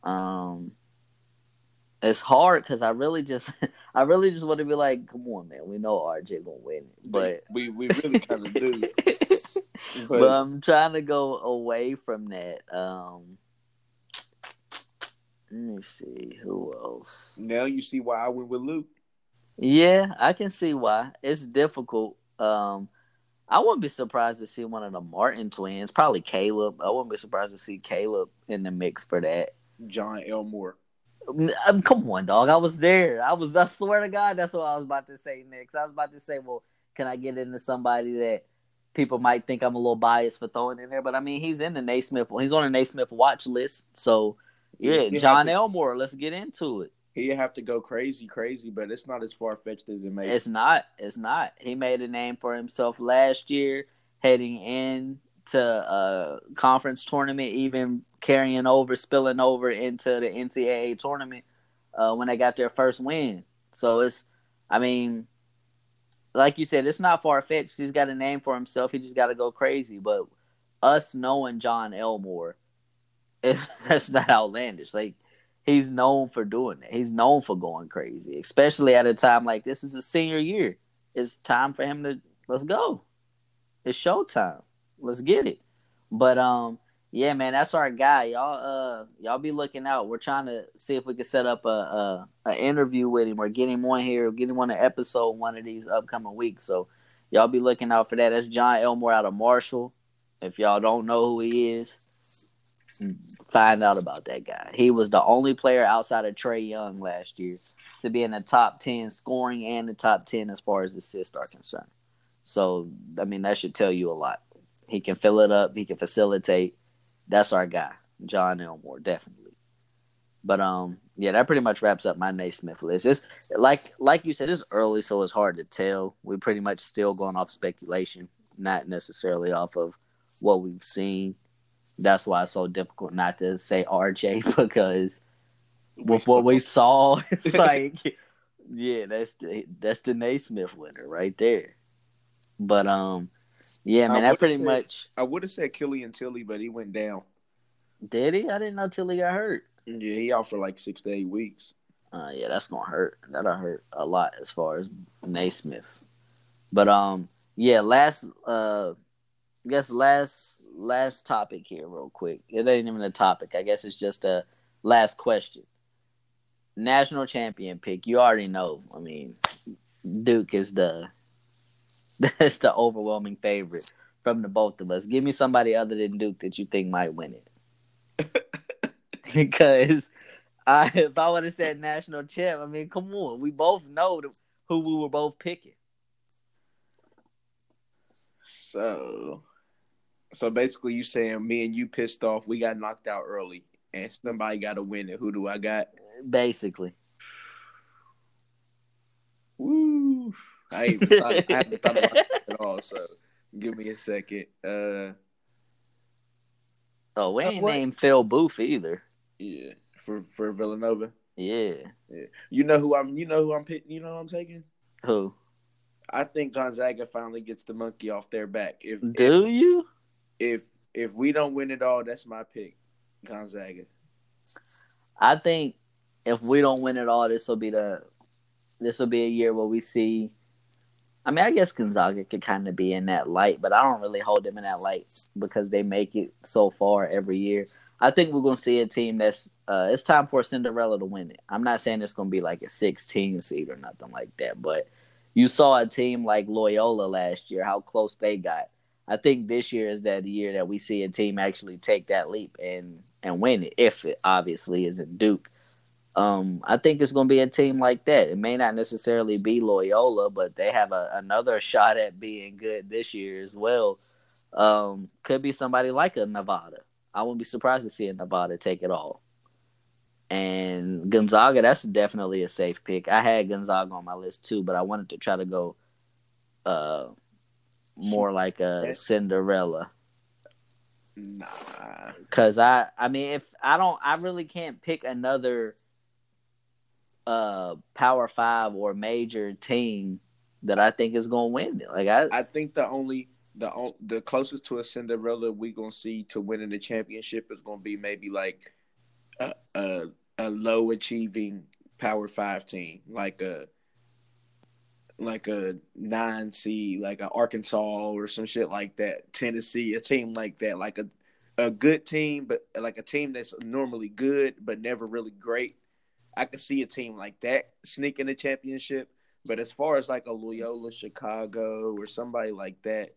Um, it's hard because I really just, I really just want to be like, come on, man, we know RJ gonna win it, but we we really kind of do. but, But- I'm trying to go away from that. Um, mm, me see who else. Now you see why I went with Luke. Yeah, I can see why. It's difficult. Um, I wouldn't be surprised to see one of the Martin twins, probably Caleb. I wouldn't be surprised to see Caleb in the mix for that. Jon Elmore. Um, come on, dog. I was there. I was. I swear to God, that's what I was about to say next. I was about to say, well, can I get into somebody that people might think I'm a little biased for throwing in there? But I mean, he's in the Naismith. He's on the Naismith watch list. So yeah, Jon Elmore. Let's get into it. He'd have to go crazy, crazy, but it's not as far fetched as it may. It's not. It's not. He made a name for himself last year, heading in to a conference tournament, even carrying over, spilling over into the NCAA tournament uh, when they got their first win. So it's, I mean, like you said, it's not far fetched. He's got a name for himself. He just got to go crazy. But us knowing Jon Elmore, it's, that's not outlandish. Like he's known for doing that. He's known for going crazy, especially at a time like this. Is a senior year. It's time for him to let's go. It's showtime. Let's get it. But um, yeah, man, that's our guy. Y'all uh, y'all be looking out. We're trying to see if we can set up a a, a interview with him or get him on here, or get him on an episode one of these upcoming weeks. So y'all be looking out for that. That's Jon Elmore out of Marshall. If y'all don't know who he is, find out about that guy. He was the only player outside of Trae Young last year to be in the top 10 scoring and the top 10 as far as assists are concerned. So, I mean, that should tell you a lot. He can fill it up, he can facilitate. That's our guy, Jon Elmore, definitely. But um, yeah, that pretty much wraps up my Naismith list. It's like like you said, it's early, so it's hard to tell. We're pretty much still going off speculation, not necessarily off of what we've seen that's why it's so difficult not to say RJ because with what we saw, it's like, yeah, that's the that's the Naismith winner right there. But um, yeah, man, I that pretty said- much I would have said Killian Tillie, but he went down. did he. I didn't know till he got hurt. Yeah, he out for like six to eight weeks. Uh, yeah, that's gonna hurt. That'll hurt a lot as far as Naismith. But um, yeah, last uh, I guess last last topic here, real quick. It ain't even a topic. I guess it's just a last question. National champion pick. You already know. I mean, Duke is the that's the overwhelming favorite from the both of us. Give me somebody other than Duke that you think might win it. because I, if I would have said national champ, I mean, come on, we both know the, who we were both picking. So, so basically, you saying me and you pissed off? We got knocked out early, and somebody got to win it. Who do I got? Basically, Woo! I, ain't, I, I haven't thought about that at all. So, give me a second. Uh, oh, we ain't named Phil Booth either. yeah, for for Villanova. Yeah, Yeah. You know who I'm. You know who I'm. You know who I'm taking. who I think Gonzaga finally gets the monkey off their back. If do you? If if we don't win it all, that's my pick. Gonzaga. I think if we don't win it all, this will be the this will be a year where we see. I mean, I guess Gonzaga could kind of be in that light, but I don't really hold them in that light because they make it so far every year. I think we're to see a team that's. Uh, it's time for Cinderella to win it. I'm not saying it's to be like a 16 seed or nothing like that, but you saw a team like Loyola last year, how close they got. I think this year is that year that we see a team actually take that leap and and win it. If it obviously isn't Duke, um, I think it's going to be a team like that. It may not necessarily be Loyola, but they have a, another shot at being good this year as well. Um, could be somebody like a Nevada. I wouldn't be surprised to see a Nevada take it all. And Gonzaga, that's definitely a safe pick. I had Gonzaga on my list too, but I wanted to try to go uh more like a Cinderella. Nah. Cause I, I mean, if I don't, I really can't pick another uh Power Five or major team that I think is gonna win it. Like I, I think the only the the closest to a Cinderella we gonna see to winning the championship is gonna be maybe like a a, a low achieving Power Five team, like a like a nine seed, like a Arkansas or some shit like that, Tennessee, a team like that, like a a good team, but like a team that's normally good but never really great. I could see a team like that sneaking the championship. But as far as like a Loyola Chicago or somebody like that,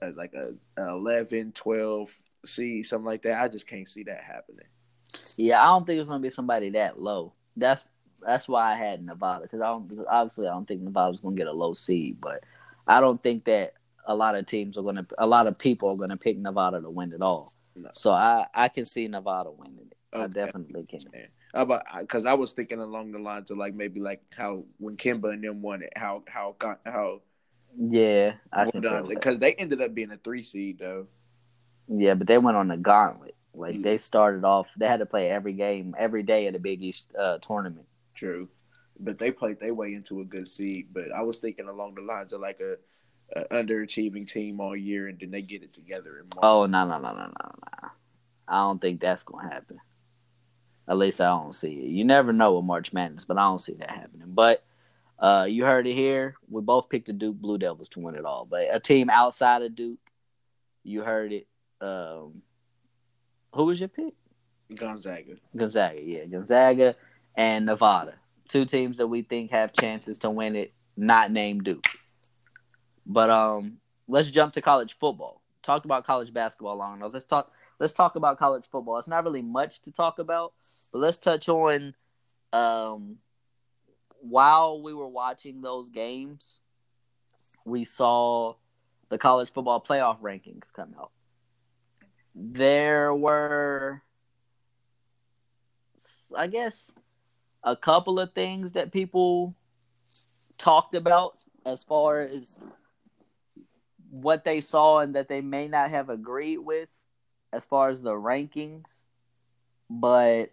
uh, like a, a 11, 12 seed, something like that, I just can't see that happening. Yeah, I don't think it's gonna be somebody that low. That's that's why I had Nevada because I don't obviously I don't think Nevada's gonna get a low seed, but I don't think that a lot of teams are gonna a lot of people are gonna pick Nevada to win it all. No. So I I can see Nevada winning it. Okay. I definitely can. About because I was thinking along the lines of like maybe like how when Kemba and them won it, how how how yeah, I because they ended up being a three seed though. Yeah, but they went on the gauntlet. Like they started off, they had to play every game every day at the Big East uh, tournament. True, but they played their way into a good seed. But I was thinking along the lines of like a, a underachieving team all year, and then they get it together. oh no no no no no no! I don't think that's gonna happen. At least I don't see it. You never know with March Madness, but I don't see that happening. But uh, you heard it here. We both picked the Duke Blue Devils to win it all. But a team outside of Duke, you heard it. Um, who was your pick? Gonzaga. Gonzaga, yeah, Gonzaga and Nevada, two teams that we think have chances to win it, not named Duke. But um, let's jump to college football. Talked about college basketball long enough. Let's talk. Let's talk about college football. It's not really much to talk about, but let's touch on um, while we were watching those games, we saw the college football playoff rankings come out there were I guess a couple of things that people talked about as far as what they saw and that they may not have agreed with as far as the rankings. But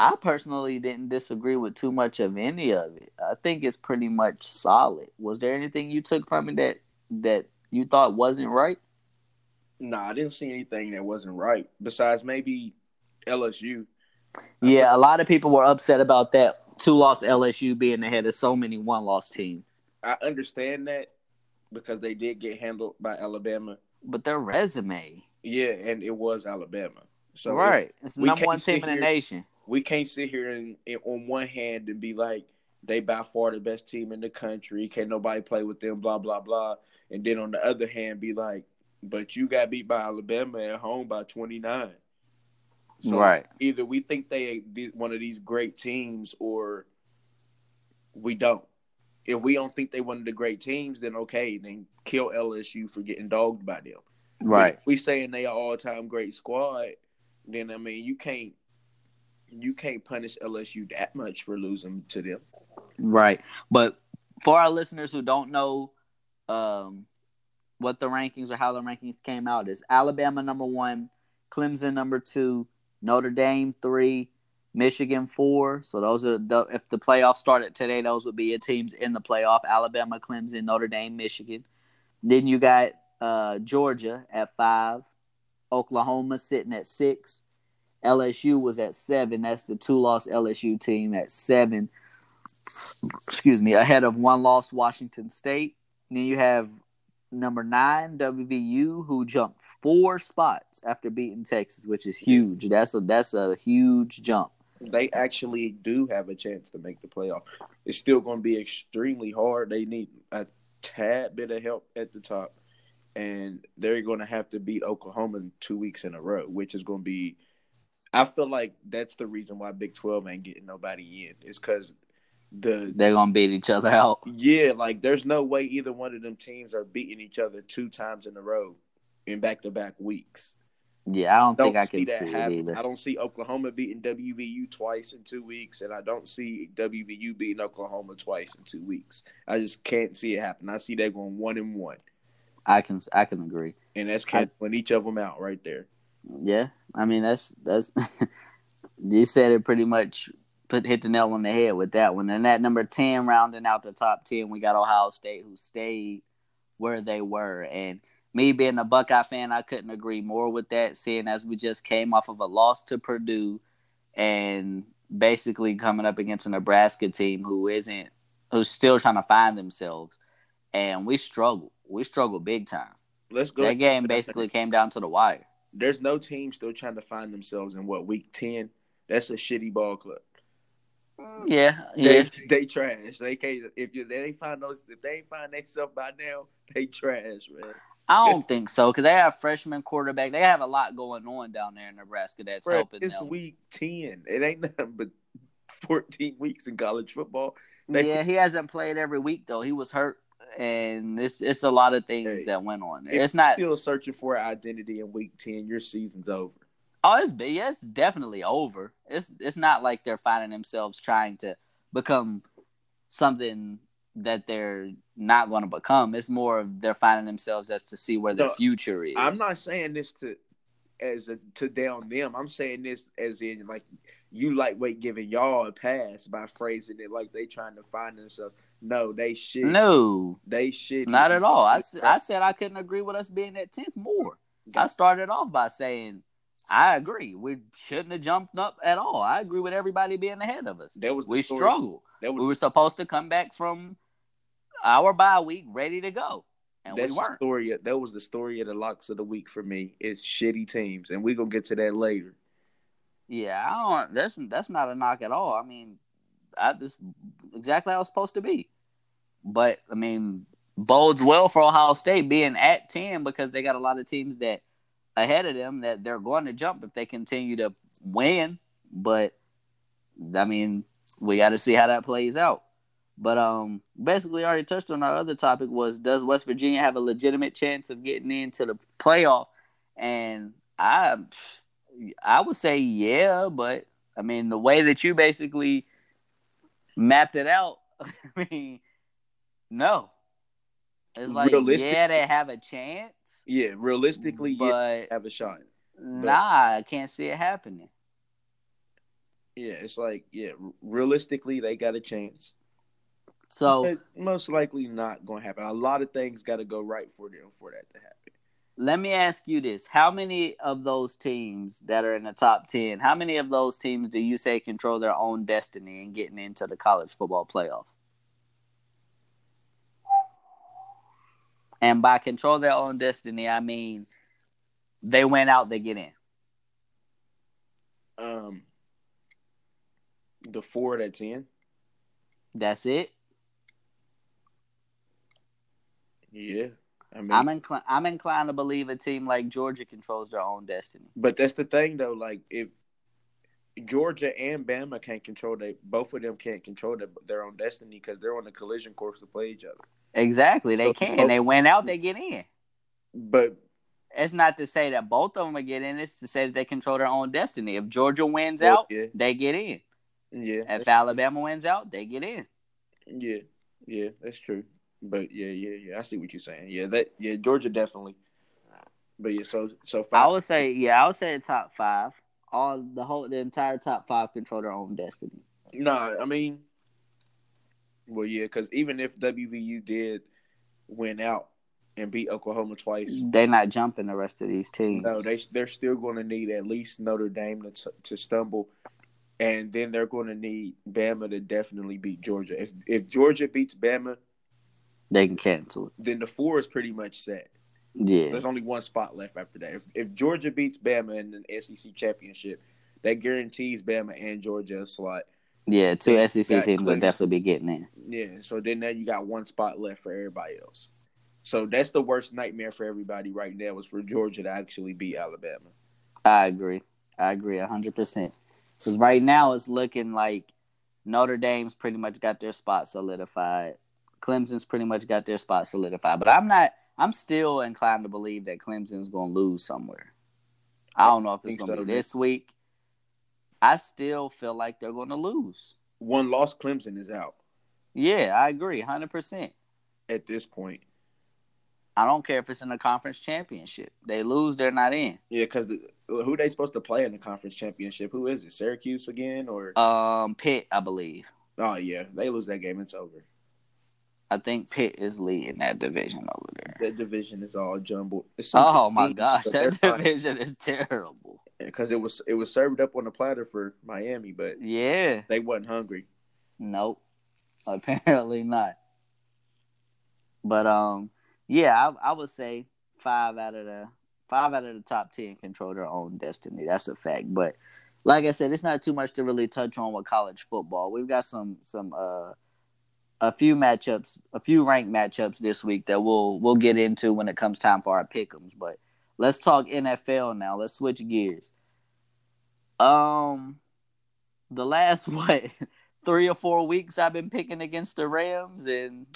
I personally didn't disagree with too much of any of it. I think it's pretty much solid. Was there anything you took from it that that you thought wasn't right? No, nah, I didn't see anything that wasn't right. Besides maybe LSU. Yeah, a lot of people were upset about that two loss LSU being ahead of so many one loss teams. I understand that because they did get handled by Alabama. But their resume. Yeah, and it was Alabama. So right, it's the number one team in the nation. We can't sit here and, and, on one hand and be like they by far the best team in the country. Can't nobody play with them. Blah blah blah. And then on the other hand, be like but you got beat by Alabama at home by 29. So right. Either we think they one of these great teams or we don't. If we don't think they one of the great teams, then okay, then kill LSU for getting dogged by them. Right. If we saying they are all time great squad, then I mean you can't you can't punish LSU that much for losing to them. Right. But for our listeners who don't know um, what the rankings or how the rankings came out is Alabama number one, Clemson number two, Notre Dame three, Michigan four. So those are the if the playoffs started today, those would be your teams in the playoff: Alabama, Clemson, Notre Dame, Michigan. Then you got uh, Georgia at five, Oklahoma sitting at six, LSU was at seven. That's the two loss LSU team at seven. Excuse me, ahead of one loss Washington State. Then you have number nine WVU, who jumped four spots after beating Texas, which is huge. That's a that's a huge jump. They actually do have a chance to make the playoff. It's still going to be extremely hard. They need a tad bit of help at the top, and they're going to have to beat Oklahoma two weeks in a row, which is going to be. I feel like that's the reason why Big Twelve ain't getting nobody in. Is because the they're gonna beat each other out. Yeah, like there's no way either one of them teams are beating each other two times in a row in back to back weeks. Yeah, I don't, don't think I can see, see it either. I don't see Oklahoma beating WVU twice in two weeks, and I don't see WVU beating Oklahoma twice in two weeks. I just can't see it happen. I see they going one and one. I can I can agree, and that's canceling each of them out right there. Yeah, I mean that's that's you said it pretty much put hit the nail on the head with that one. And that number ten, rounding out the top ten, we got Ohio State, who stayed where they were. And me being a Buckeye fan, I couldn't agree more with that. Seeing as we just came off of a loss to Purdue, and basically coming up against a Nebraska team who isn't, who's still trying to find themselves, and we struggled. We struggled big time. Let's go. That game basically came down to the wire. there's no team still trying to find themselves in what week ten. That's a shitty ball club. Yeah, yeah. They they trash. They can't if you, they find those if they find themselves by now, they trash, man. I don't think so because they have freshman quarterback. They have a lot going on down there in Nebraska that's Bro, helping it's them. week ten. It ain't nothing but fourteen weeks in college football. They- Yeah, he hasn't played every week though. He was hurt, and it's it's a lot of things Hey, that went on. It's you're not. still searching for identity in week ten. Your season's over. Oh, it's yeah, it's definitely over. It's it's not like they're finding themselves trying to become something that they're not going to become. It's more of they're finding themselves as to see where their No, future is. I'm not saying this to as a to down them. I'm saying this as in like you lightweight giving y'all a pass by phrasing it like they trying to find themselves. No, they shit. No, they shit. not at all. I, I said I couldn't agree with us being at tenth more. I started off by saying I agree. We shouldn't have jumped up at all. I agree with everybody being ahead of us. That was We story. struggled. That was We were supposed to come back from our bye week ready to go, and that's we weren't. story. That was the story of the locks of the week for me. It's shitty teams, and we're gonna get to that later. Yeah, I don't. That's that's not a knock at all. I mean, I just exactly how it's supposed to be. But I mean, bodes well for Ohio State being at ten because they got a lot of teams that ahead of them that they're going to jump if they continue to win. But I mean, we got to see how that plays out. But um, basically, already touched on our other topic was does West Virginia have a legitimate chance of getting into the playoff? And I, I would say yeah, but I mean the way that you basically mapped it out, I mean, no. It's like yeah, they have a chance, Yeah, realistically, yeah, have a shot. nah, I can't see it happening. Yeah, it's like yeah, realistically they got a chance. So but most likely not going to happen. A lot of things got to go right for them for that to happen. let me ask you this: How many of those teams that are in the top ten? How many of those teams do you say control their own destiny in getting into the college football playoff? And by control their own destiny, I mean they went out, they get in. Um, the four that's in, That's it. yeah. I mean, I'm inclined. I'm inclined to believe a team like Georgia controls their own destiny. but that's the thing though. Like if Georgia and Bama can't control they both of them can't control their, their own destiny because they're on the collision course to play each other. Exactly, they So can. both- They went out, they get in. But It's not to say that both of them will get in. It's to say that they control their own destiny. If Georgia wins well, out, yeah, they get in. yeah, If Alabama wins out, they get in. yeah, yeah, that's true. But yeah, yeah, yeah, I see what you're saying. Yeah, that yeah, Georgia definitely. But yeah, so so I would say, yeah, I would say the top five. All the whole, the entire top five control their own destiny. Nah, I mean, well, yeah, because even if WVU did win out and beat Oklahoma twice, They're not jumping the rest of these teams. no, they they're still going to need at least Notre Dame to t- to stumble, and then they're going to need Bama to definitely beat Georgia. If if Georgia beats Bama, They can cancel it. then the four is pretty much set. Yeah, There's only one spot left after that. If, if Georgia beats Bama in the SEC championship, that guarantees Bama and Georgia a slot. Yeah. Two Yeah, SEC teams will definitely be getting in. Yeah, so then now you got one spot left for everybody else. So that's the worst nightmare for everybody right now was for Georgia to actually beat Alabama. I agree. I agree hundred percent. Because right now it's looking like Notre Dame's pretty much got their spot solidified. Clemson's pretty much got their spot solidified. But I'm not. I'm still inclined to believe that Clemson's going to lose somewhere. I don't know if it's going to so, be this week. I still feel like they're going to lose. One loss, Clemson is out Yeah, I agree, hundred percent. at this point. I don't care if it's in the conference championship. They lose, they're not in. Yeah, because the, who they supposed to play in the conference championship? Who is it? Syracuse again or? Um, Pitt, I believe. oh yeah, they lose that game. It's over. I think Pitt is leading that division over there. That division is all jumbled. Oh my gosh, that they're fine. division is terrible. Because it was it was served up on a platter for Miami, but Yeah. they wasn't hungry. Nope. Apparently not. But um, yeah, I, I would say five out of the five out of the top ten control their own destiny. That's a fact. But like I said, it's not too much to really touch on with college football. We've got some some uh a few matchups, a few ranked matchups this week that we'll we'll get into when it comes time for our pick'ems. But let's talk NFL now. Let's switch gears. Um, the last what three or four weeks I've been picking against the Rams, and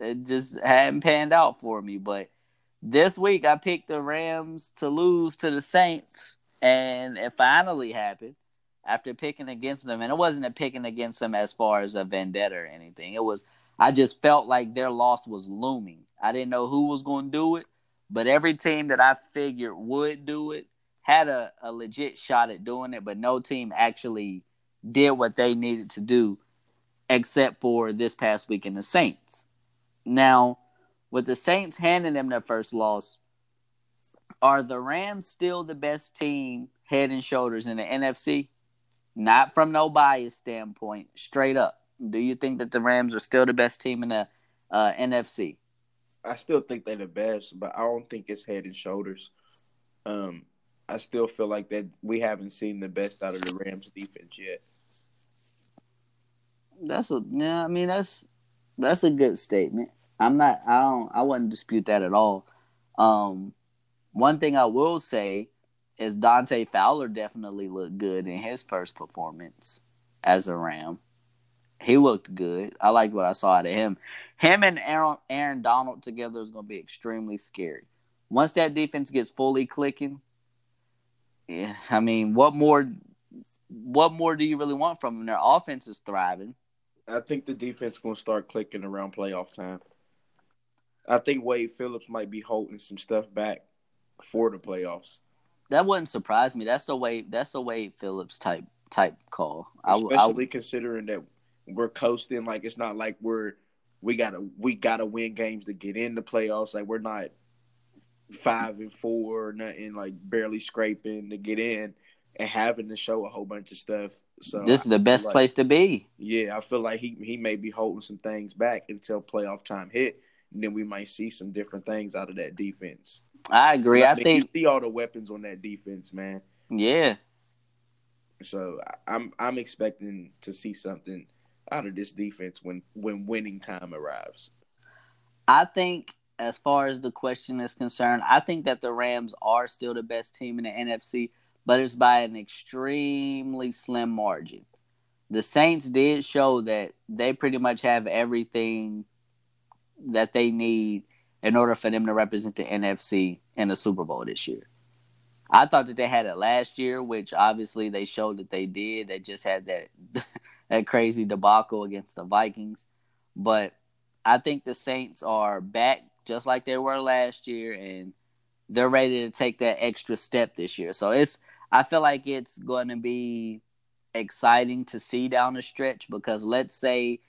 it just hadn't panned out for me. But this week I picked the Rams to lose to the Saints, and it finally happened after picking against them. And it wasn't a picking against them as far as a vendetta or anything. It was I just felt like their loss was looming. I didn't know who was going to do it, but every team that I figured would do it had a, a legit shot at doing it, but no team actually did what they needed to do except for this past week in the Saints. Now, with the Saints handing them their first loss, are the Rams still the best team head and shoulders in the NFC? Not from no bias standpoint, straight up. Do you think that the Rams are still the best team in the uh, NFC? I still think they're the best, but I don't think it's head and shoulders. Um, I still feel like that we haven't seen the best out of the Rams defense yet. That's a yeah. I mean that's that's a good statement. I'm not. I don't. I wouldn't dispute that at all. Um, one thing I will say is Dante Fowler definitely looked good in his first performance as a Ram. He looked good. I liked what I saw out of him. Him and Aaron, Aaron Donald together is going to be extremely scary. Once that defense gets fully clicking, yeah, I mean, what more? What more do you really want from them? Their offense is thriving. I think the defense going to start clicking around playoff time. I think Wade Phillips might be holding some stuff back for the playoffs. That wouldn't surprise me. That's the way. That's a Wade Phillips type type call. Especially I, I, considering that we're coasting. Like it's not like we're we gotta we gotta win games to get in the playoffs. Like we're not five and four, or nothing like barely scraping to get in and having to show a whole bunch of stuff. So this is the best like, place to be. Yeah, I feel like he he may be holding some things back until playoff time hit, and then we might see some different things out of that defense. I agree. I, I, think you see all the weapons on that defense, man. Yeah. So I'm I'm expecting to see something out of this defense when when winning time arrives. I think as far as the question is concerned, I think that the Rams are still the best team in the NFC, but it's by an extremely slim margin. The Saints did show that they pretty much have everything that they need in order for them to represent the NFC in the Super Bowl this year. I thought that they had it last year, which obviously they showed that they did. They just had that that crazy debacle against the Vikings. But I think the Saints are back just like they were last year and they're ready to take that extra step this year. So it's I feel like it's going to be exciting to see down the stretch because let's say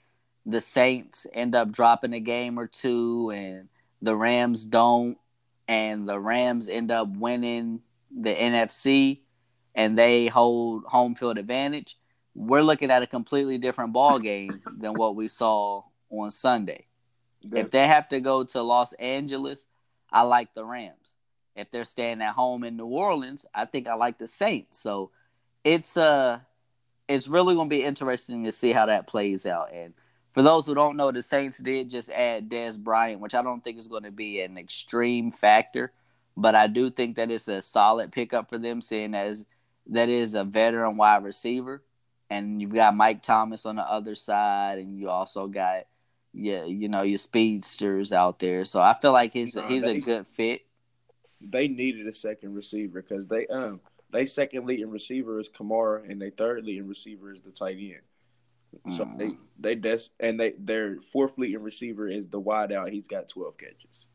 the Saints end up dropping a game or two and the Rams don't, and the Rams end up winning the NFC and they hold home field advantage, we're looking at a completely different ball game than what we saw on Sunday. Definitely. If they have to go to Los Angeles, I like the Rams. If they're staying at home in New Orleans, I think I like the Saints. So it's uh it's really going to be interesting to see how that plays out. And for those who don't know, the Saints did just add Dez Bryant, which I don't think is going to be an extreme factor, but I do think that it's a solid pickup for them, seeing as that is a veteran wide receiver, and you've got Mike Thomas on the other side, and you also got yeah, you know your speedsters out there. So I feel like he's he's they, a good fit. They needed a second receiver because they um they second leading receiver is Kamara, and they third leading receiver is the tight end. So mm. they they des- and they their fourth leading receiver is the wide out. He's got twelve catches.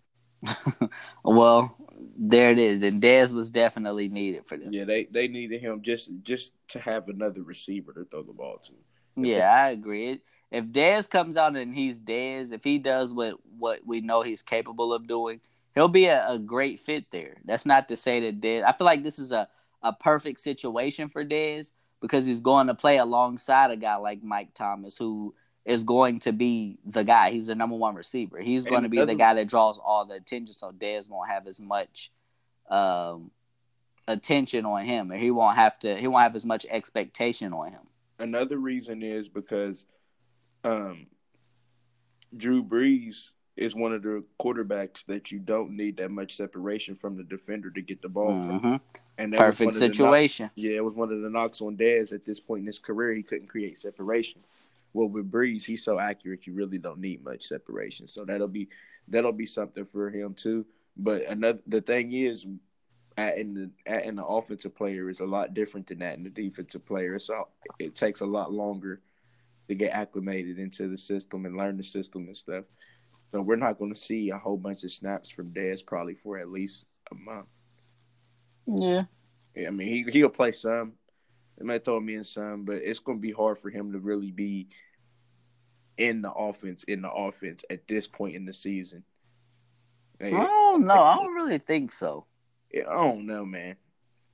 well, there it is. And Dez was definitely needed for them. Yeah, they they needed him just just to have another receiver to throw the ball to. Yeah, I agree. If Dez comes out and he's Dez, if he does what what we know he's capable of doing, he'll be a, a great fit there. That's not to say that Dez. I feel like this is a a perfect situation for Dez because he's going to play alongside a guy like Mike Thomas, who is going to be the guy. He's the number one receiver. He's going to be the guy that draws all the attention, so Dez won't have as much um, attention on him, and he won't have to. He won't have as much expectation on him. Another reason is because um, Drew Brees is one of the quarterbacks that you don't need that much separation from the defender to get the ball Mhm. from. And Perfect one of the situation. yeah, it was one of the knocks on Dez at this point in his career. He couldn't create separation. Well, with Brees, he's so accurate, you really don't need much separation. So that'll be that'll be something for him too. But another the thing is, adding the adding the offensive player is a lot different than that in the defensive player. It's all, it takes a lot longer to get acclimated into the system and learn the system and stuff. So we're not going to see a whole bunch of snaps from Dez probably for at least a month. Yeah. I mean, he he'll play some. They might throw him in some, but it's going to be hard for him to really be in the offense in the offense at this point in the season. Hey, I don't know. I don't really think so. I don't know, man.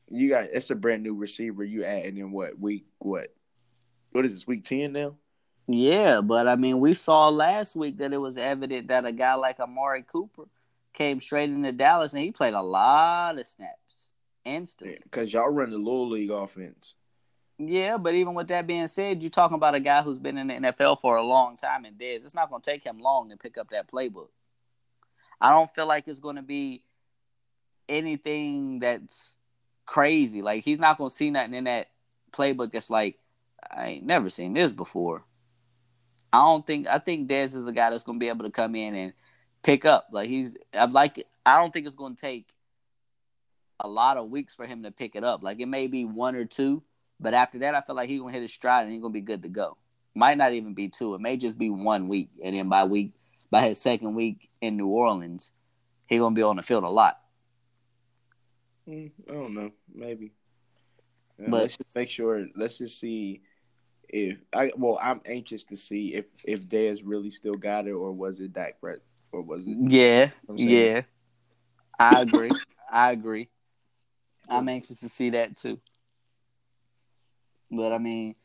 You got it's a brand new receiver. You adding in what week? What? What is this week ten now? Yeah, but I mean, we saw last week that it was evident that a guy like Amari Cooper came straight into Dallas and he played a lot of snaps instantly. Because y'all run the little league offense. Yeah, but even with that being said, you're talking about a guy who's been in the NFL for a long time and Dez. It's not going to take him long to pick up that playbook. I don't feel like it's going to be anything that's crazy. Like he's not going to see nothing in that playbook that's like I ain't never seen this before. I don't think I think Dez is a guy that's going to be able to come in and pick up. Like he's I'm like I don't think it's going to take a lot of weeks for him to pick it up. Like it may be one or two, but after that, I feel like he's gonna hit his stride and he's gonna be good to go. Might not even be two. It may just be one week, and then by week by his second week in New Orleans, he's gonna be on the field a lot. Mm, I don't know. Maybe. Uh, But- let's just make sure. Let's just see if I. Well, I'm anxious to see if if Dez really still got it, or was it Dak Prescott, or was it? Yeah, yeah, I agree. I agree. I'm anxious to see that too. But I mean,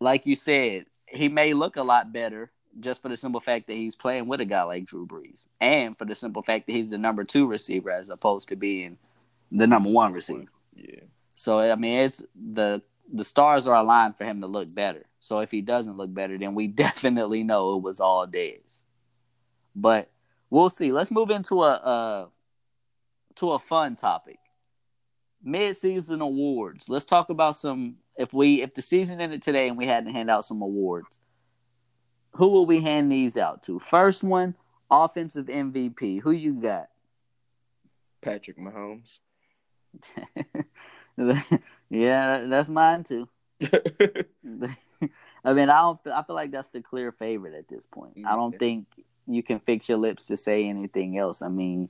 like you said, he may look a lot better just for the simple fact that he's playing with a guy like Drew Brees, and for the simple fact that he's the number two receiver as opposed to being the number one receiver. Yeah. So I mean, it's the the stars are aligned for him to look better. So if he doesn't look better, then we definitely know it was all Dez. But we'll see. Let's move into a uh, to a fun topic. Mid-season awards. Let's talk about some. If we if the season ended today and we had to hand out some awards, who will we hand these out to? First one, offensive MVP. Who you got? Patrick Mahomes. yeah, that's mine too. I mean, I don't. I feel like that's the clear favorite at this point. I mm-hmm. don't think you can fix your lips to say anything else. I mean,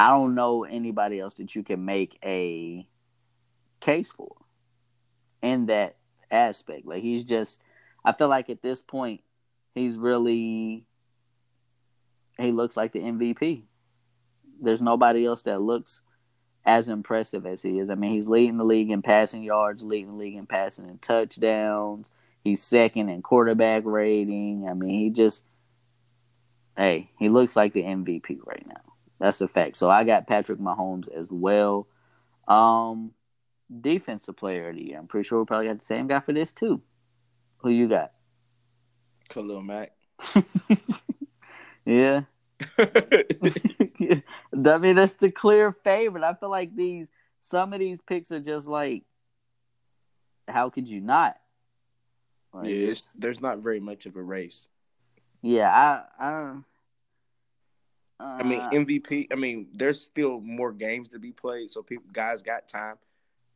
I don't know anybody else that you can make a case for in that aspect. Like he's just. I feel like at this point, he's really. He looks like the MVP. There's nobody else that looks as impressive as he is. I mean, he's leading the league in passing yards, leading the league in passing and touchdowns. He's second in quarterback rating. I mean, he just, hey, he looks like the MVP right now. That's a fact. So I got Patrick Mahomes as well. Um, defensive player of the year. I'm pretty sure we probably got the same guy for this too. Who you got? Khalil Mack. yeah. I mean, that's the clear favorite. I feel like these some of these picks are just like, how could you not? Like, yeah, there's not very much of a race. yeah. I, I don't. I mean, uh, MVP. I mean, there's still more games to be played, so people guys got time,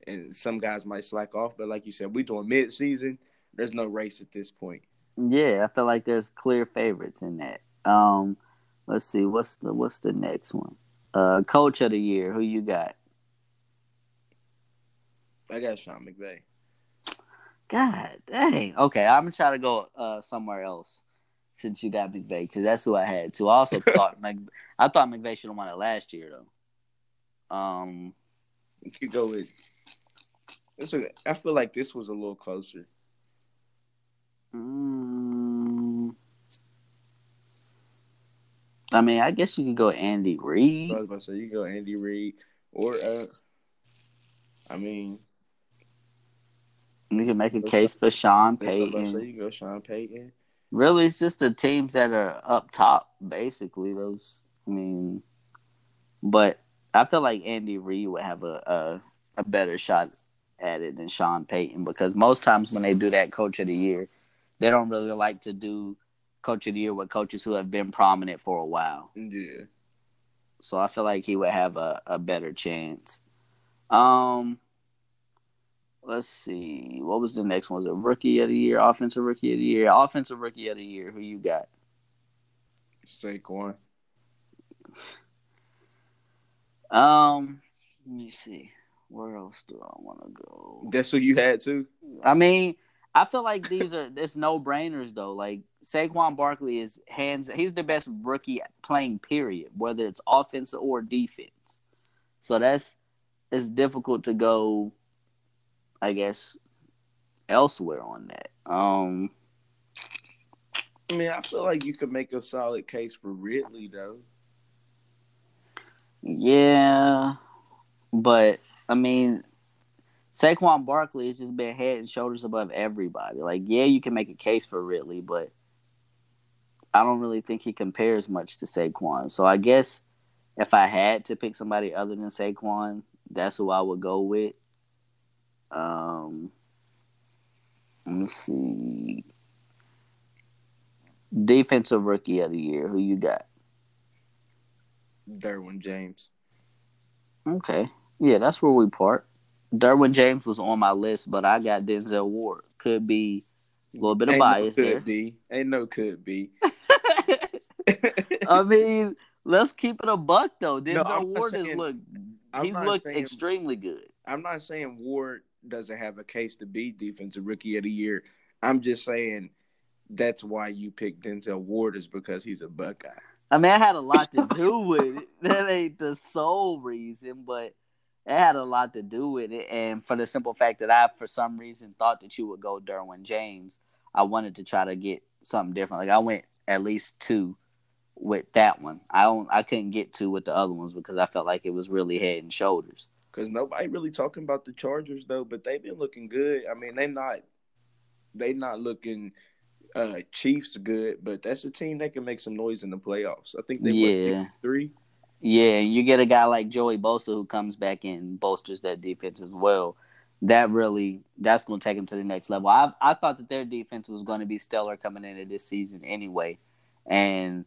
and some guys might slack off. But like you said, we're doing mid season. There's no race at this point. yeah, I feel like there's clear favorites in that. Um, let's see, what's the what's the next one? Uh, coach of the year. Who you got? I got Sean McVay. God dang. Okay, I'm gonna try to go uh somewhere else since you got McVay because that's who I had too. I also thought Mc, I thought McVay should have won it last year though. Um, We could go with. This was, I feel like this was a little closer. mm, I mean, I guess you could go Andy Reid. I was about to say you go Andy Reid or uh, I mean, you can make a case for Sean that's what I was about to say Payton. you can go Sean Payton. Really, it's just the teams that are up top, basically. Those, I mean, but I feel like Andy Reid would have a, a a better shot at it than Sean Payton because most times when they do that Coach of the Year, they don't really like to do Coach of the Year with coaches who have been prominent for a while. Yeah. So I feel like he would have a, a better chance. Um, let's see. What was the next one? Was it rookie of the year, offensive rookie of the year, offensive rookie of the year? Who you got? Saquon. Um, let me see. Where else do I want to go? That's who you had too. I mean, I feel like these are it's no brainers though. Like Saquon Barkley is hands. He's the best rookie playing. Period. Whether it's offense or defense. So that's it's difficult to go. I guess elsewhere on that. Um, I mean, I feel like you could make a solid case for Ridley though. yeah, but I mean, Saquon Barkley has just been head and shoulders above everybody. Like, yeah, you can make a case for Ridley, but I don't really think he compares much to Saquon. So I guess if I had to pick somebody other than Saquon, that's who I would go with. Um, let me see. Defensive rookie of the year. Who you got? Derwin James. Okay. Yeah, that's where we part. Derwin James was on my list, but I got Denzel Ward. Could be a little bit of Ain't bias no there. be. Ain't no could be. I mean, let's keep it a buck though. No, Denzel not Ward has saying- looked I'm he's looked saying- extremely good. I'm not saying Ward doesn't have a case to be defensive rookie of the year. I'm just saying that's why you picked Denzel Ward is because he's a Buckeye. I mean, it had a lot to do with it. That ain't the sole reason, but it had a lot to do with it. And for the simple fact that I, for some reason, thought that you would go Derwin James, I wanted to try to get something different. Like I went at least two with that one. I don't, I couldn't get two with the other ones because I felt like it was really head and shoulders. Because nobody really talking about the Chargers though, but they've been looking good. I mean, they not they not looking uh Chiefs good, but that's a team that can make some noise in the playoffs. I think they Yeah. three. Yeah, and you get a guy like Joey Bosa who comes back and bolsters that defense as well. That really that's going to take them to the next level. I I thought that their defense was going to be stellar coming into this season anyway, and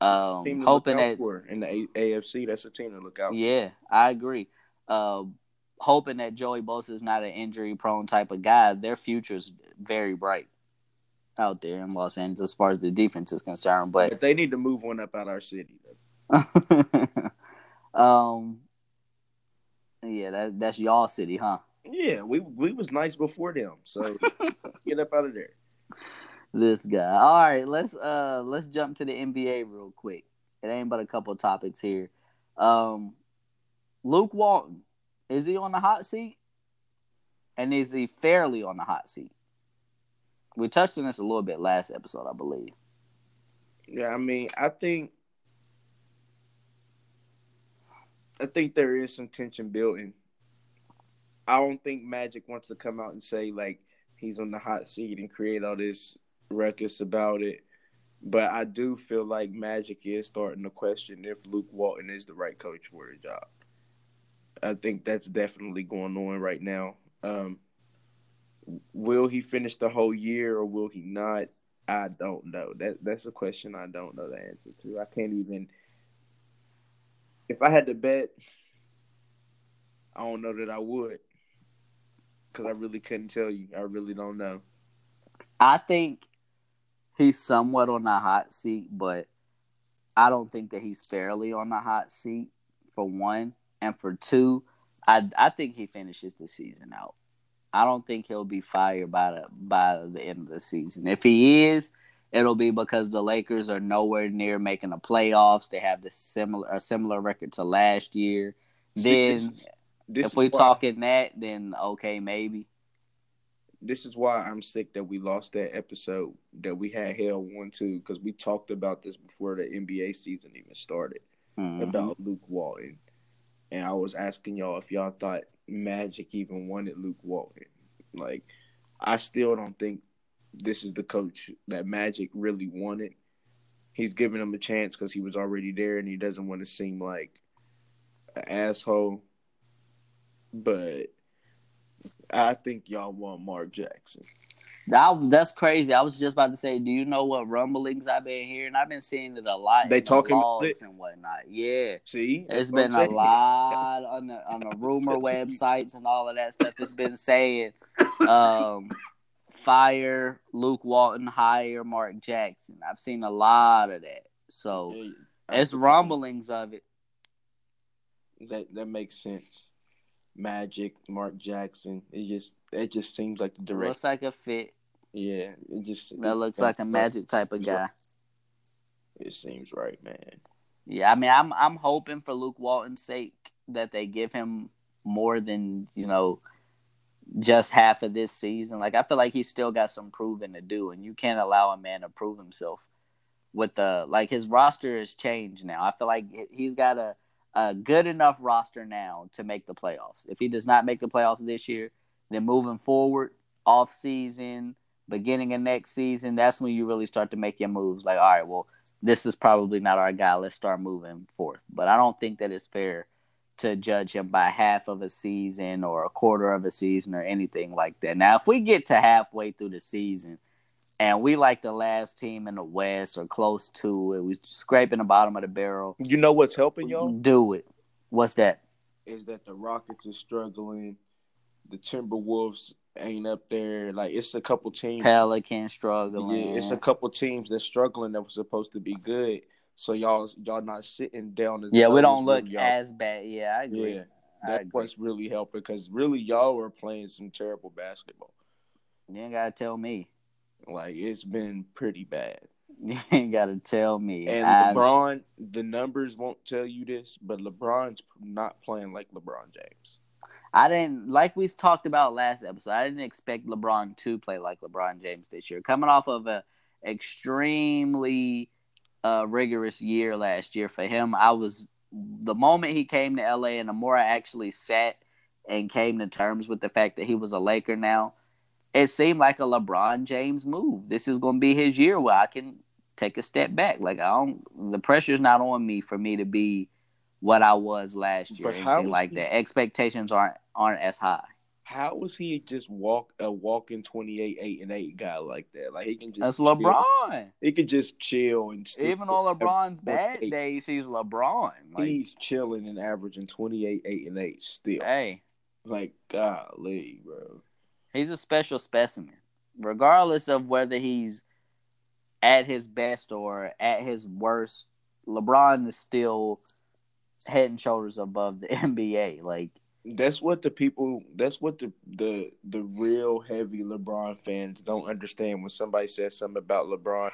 um, hoping that for in the A- AFC. That's a team to look out. yeah, I agree. Uh, hoping that Joey Bosa is not an injury prone type of guy. Their future's very bright out there in Los Angeles as far as the defense is concerned. But But they need to move one up out our city. Um, yeah, that that's y'all city, huh? Yeah, we we was nice before them, so get up out of there. This guy. All right, let's uh let's jump to the NBA real quick. It ain't but a couple topics here. Um, Luke Walton is he on the hot seat? And is he fairly on the hot seat? We touched on this a little bit last episode, I believe. Yeah, I mean, I think I think there is some tension building. I don't think Magic wants to come out and say like he's on the hot seat and create all this ruckus about it. But I do feel like Magic is starting to question if Luke Walton is the right coach for the job. I think that's definitely going on right now. Um, will he finish the whole year or will he not? I don't know. That that's a question I don't know the answer to. I can't even. If I had to bet, I don't know that I would, because I really couldn't tell you. I really don't know. I think he's somewhat on the hot seat, but I don't think that he's fairly on the hot seat for one, and for two, I I think he finishes the season out. I don't think he'll be fired by the by the end of the season. If he is, it'll be because the Lakers are nowhere near making the playoffs. They have the similar a similar record to last year. See, Then this, this if is we why- talking that, then okay, maybe. This is why I'm sick that we lost that episode that we had hell one two because we talked about this before the NBA season even started Mhm. about Luke Walton, and I was asking y'all if y'all thought Magic even wanted Luke Walton. Like, I still don't think this is the coach that Magic really wanted. He's giving him a chance because he was already there, and he doesn't want to seem like an asshole. But I think y'all want Mark Jackson. That, that's crazy. I was just about to say, do you know what rumblings I've been hearing? I've been seeing it a lot. They in the talking about logs and whatnot. Yeah, See, it's been a lot on the on the rumor websites and all of that stuff. It's been saying, um, fire Luke Walton, hire Mark Jackson. I've seen a lot of that. So Yeah, it's rumblings of it. That that makes sense. Magic, Mark Jackson. It just it just seems like the It direction. looks like a fit. Yeah, it just That looks like a magic type of guy. It seems right, man. Yeah, I mean, I'm I'm hoping for Luke Walton's sake that they give him more than you know just half of this season. Like I feel like he's still got some proving to do, and you can't allow a man to prove himself with the like his roster has changed now. I feel like he's got a a good enough roster now to make the playoffs. If he does not make the playoffs this year, then moving forward, off season, beginning of next season, that's when you really start to make your moves. Like, all right, well, this is probably not our guy. Let's start moving forth. But I don't think that it's fair to judge him by half of a season or a quarter of a season or anything like that. Now, if we get to halfway through the season and we like the last team in the West or close to it, we scraping the bottom of the barrel, You know what's helping y'all do it. What's that? is that the Rockets are struggling, the Timberwolves ain't up there. Like it's a couple teams. Pelican struggling. Yeah, it's a couple teams that's struggling that was supposed to be good. So y'all y'all not sitting down as yeah, we don't look y'all- as bad. Yeah, I agree. Yeah, I that's agree. what's really helping because really y'all are playing some terrible basketball. You ain't gotta tell me. Like it's been pretty bad. You ain't gotta tell me. And I- LeBron, the numbers won't tell you this, but LeBron's not playing like LeBron James. I didn't like we talked about last episode. I didn't expect LeBron to play like LeBron James this year. Coming off of a extremely uh, rigorous year last year for him, I was the moment he came to LA, and the more I actually sat and came to terms with the fact that he was a Laker now, it seemed like a LeBron James move. This is going to be his year where I can take a step back. Like I don't, the pressure's not on me for me to be what I was last year. But how like he- that. Expectations aren't aren't as high. How was he just walk a walking twenty eight eight and eight guy like that? Like he can just That's chill. LeBron. He could just chill and Even on LeBron's bad eight. days, he's LeBron. Like, he's chilling and averaging twenty eight eight and eight still. hey, Like golly, bro. He's a special specimen. Regardless of whether he's at his best or at his worst, LeBron is still head and shoulders above the NBA. Like, That's what the people. That's what the the the real heavy LeBron fans don't understand when somebody says something about LeBron.